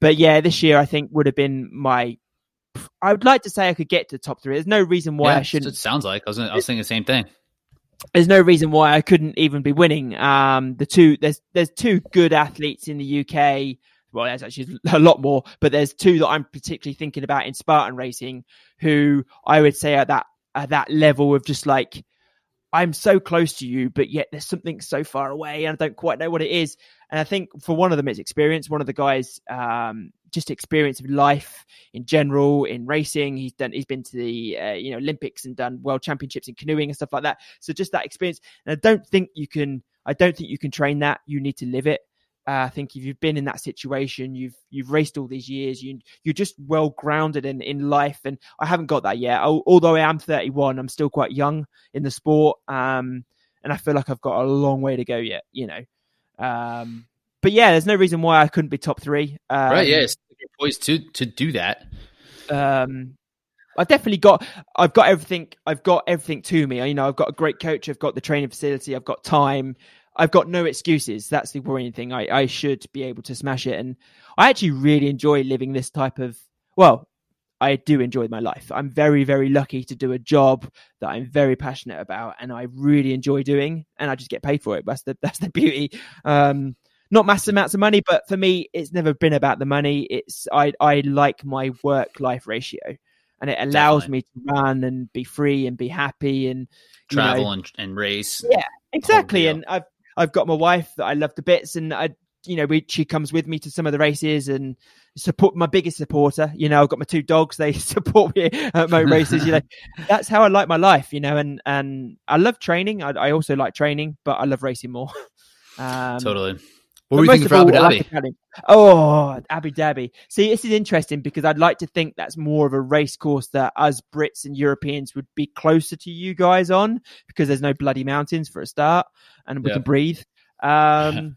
but yeah, this year I think would have been my. I would like to say I could get to the top three. There's no reason why yeah, I shouldn't. It sounds like I was. I was thinking the same thing. There's no reason why I couldn't even be winning. Um, the two there's there's two good athletes in the UK. Well, there's actually a lot more, but there's two that I'm particularly thinking about in Spartan racing, who I would say are that at that level of just like I'm so close to you, but yet there's something so far away, and I don't quite know what it is. And I think for one of them, it's experience. One of the guys, um, just experience of life in general in racing. He's done. He's been to the uh, you know Olympics and done world championships in canoeing and stuff like that. So just that experience. And I don't think you can. I don't think you can train that. You need to live it. Uh, I think if you've been in that situation, you've you've raced all these years, you you're just well grounded in in life, and I haven't got that yet. Although I am 31, I'm still quite young in the sport, um, and I feel like I've got a long way to go yet. You know, um, but yeah, there's no reason why I couldn't be top three. Um, right? Yes, you're poised to to do that. Um, I've definitely got I've got everything I've got everything to me. You know, I've got a great coach, I've got the training facility, I've got time, I've got no excuses. That's the worrying thing. I, I should be able to smash it. And I actually really enjoy living this type of, well, I do enjoy my life. I'm very, very lucky to do a job that I'm very passionate about and I really enjoy doing and I just get paid for it. That's the, that's the beauty. Um, not massive amounts of money, but for me, it's never been about the money. It's, I, I like my work life ratio and it allows Definitely. me to run and be free and be happy and travel know, and, and race. Yeah, exactly. And I've, I've got my wife that I love to bits and I, you know, we, she comes with me to some of the races and support my biggest supporter. You know, I've got my two dogs; they support me at my races. You know, that's how I like my life. You know, and and I love training. I, I also like training, but I love racing more. Um, totally. What were you thinking for Abu Dhabi? Oh, Abu Dhabi. See, this is interesting because I'd like to think that's more of a race course that us Brits and Europeans would be closer to you guys on because there's no bloody mountains for a start and we yeah. can breathe. Um,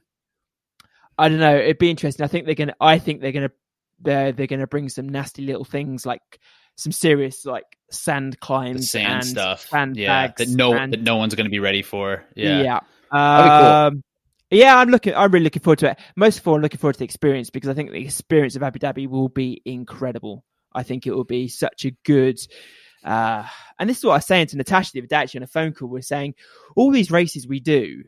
I don't know. It'd be interesting. I think they're gonna. I think they're gonna. They're they're gonna bring some nasty little things like some serious like sand climbs, the sand and stuff, sand yeah, that no and, that no one's gonna be ready for. Yeah, yeah. Um, cool. Yeah, I'm looking. I'm really looking forward to it. Most of all, I'm looking forward to the experience because I think the experience of Abu Dhabi will be incredible. I think it will be such a good. Uh, and this is what I was saying to Natasha the other day, actually on a phone call. We're saying all these races we do,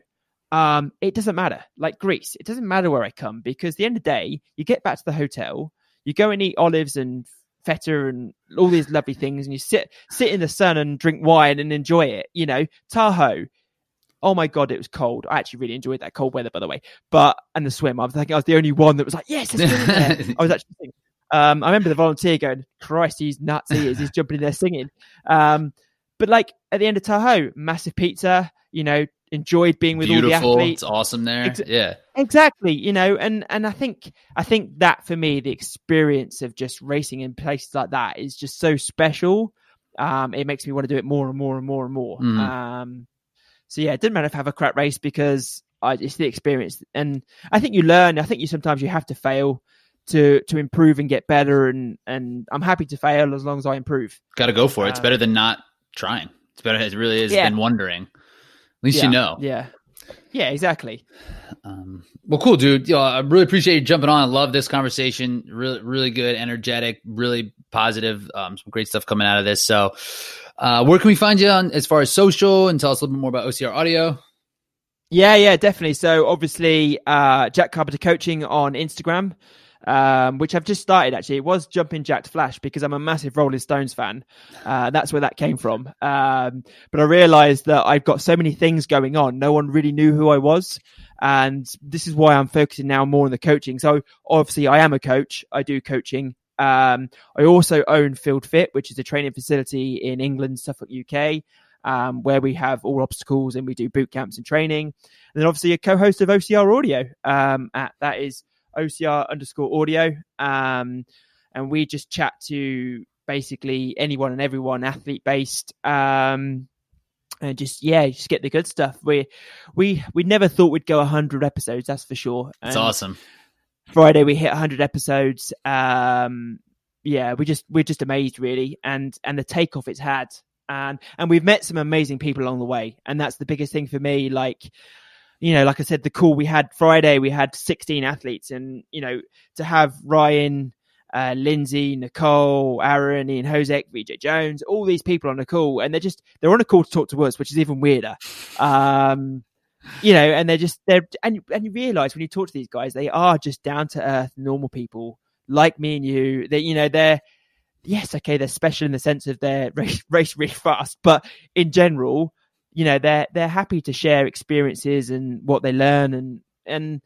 um, it doesn't matter. Like Greece, it doesn't matter where I come because at the end of the day, you get back to the hotel, you go and eat olives and feta and all these lovely things, and you sit sit in the sun and drink wine and enjoy it. You know, Tahoe. Oh my god, it was cold. I actually really enjoyed that cold weather, by the way. But and the swim, I was thinking I was the only one that was like, yes, I was actually thinking. Um, I remember the volunteer going, Christ, he's nuts. He is. He's jumping in there singing. Um, but like at the end of Tahoe, massive pizza, you know, enjoyed being with Beautiful. all the athletes. It's awesome there. Ex- yeah. Exactly. You know, and and I think I think that for me, the experience of just racing in places like that is just so special. Um, it makes me want to do it more and more and more and more. Mm. Um, so yeah, it didn't matter if I have a crap race because I, it's the experience, and I think you learn. I think you sometimes you have to fail to to improve and get better, and and I'm happy to fail as long as I improve. Got to go for it. It's uh, better than not trying. It's better. It really is yeah. than wondering. At least yeah, you know. Yeah. Yeah, exactly. Um, well, cool, dude. I really appreciate you jumping on. I love this conversation. Really, really good, energetic, really positive. Um, some great stuff coming out of this. So, uh, where can we find you on as far as social and tell us a little bit more about OCR Audio? Yeah, yeah, definitely. So, obviously, uh, Jack Carpenter Coaching on Instagram um, which I've just started actually. It was Jumping Jacked Flash because I'm a massive Rolling Stones fan. Uh, that's where that came from. Um, but I realized that I've got so many things going on. No one really knew who I was. And this is why I'm focusing now more on the coaching. So obviously I am a coach. I do coaching. Um, I also own Field Fit, which is a training facility in England, Suffolk, UK. Um, where we have all obstacles and we do boot camps and training. And then obviously a co-host of OCR Audio. Um, at, that is OCR underscore audio. Um, and we just chat to basically anyone and everyone athlete based. Um, and just yeah, just get the good stuff. We we we never thought we'd go hundred episodes. That's for sure. It's awesome. Friday we hit hundred episodes. Um, yeah, we just we're just amazed really, and and the takeoff it's had, and and we've met some amazing people along the way, and that's the biggest thing for me. Like you know, like I said, the call we had Friday, we had 16 athletes, and you know, to have Ryan, uh, Lindsay, Nicole, Aaron, Ian Hosek, VJ Jones, all these people on a call, and they're just they're on a call to talk to us, which is even weirder. Um, you know, and they're just they're and and you realize when you talk to these guys, they are just down to earth, normal people like me and you. That you know they're yes, okay, they're special in the sense of they're race, race really fast, but in general, you know they're they're happy to share experiences and what they learn and and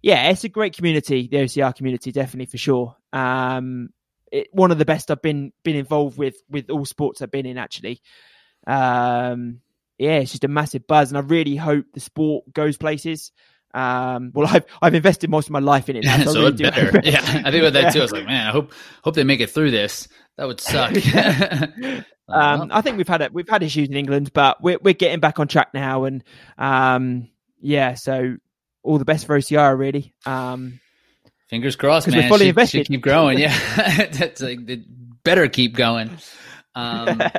yeah it's a great community the ocr community definitely for sure um it, one of the best i've been been involved with with all sports i've been in actually um yeah it's just a massive buzz and i really hope the sport goes places um, well, I've I've invested most of my life in it, now, so, so really better. yeah, I think about that yeah. too. I was like, man, I hope hope they make it through this. That would suck. Um, I think we've had it. We've had issues in England, but we're we're getting back on track now, and um, yeah. So all the best for OCR, really. Um, Fingers crossed, man. We're fully should, invested. Should keep growing. Yeah, that's like better keep going. Um,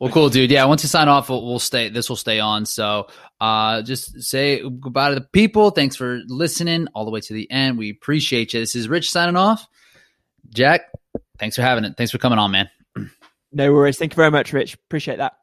Well, cool, dude. Yeah, once you sign off, we'll, we'll stay. This will stay on. So, uh, just say goodbye to the people. Thanks for listening all the way to the end. We appreciate you. This is Rich signing off. Jack, thanks for having it. Thanks for coming on, man. No worries. Thank you very much, Rich. Appreciate that.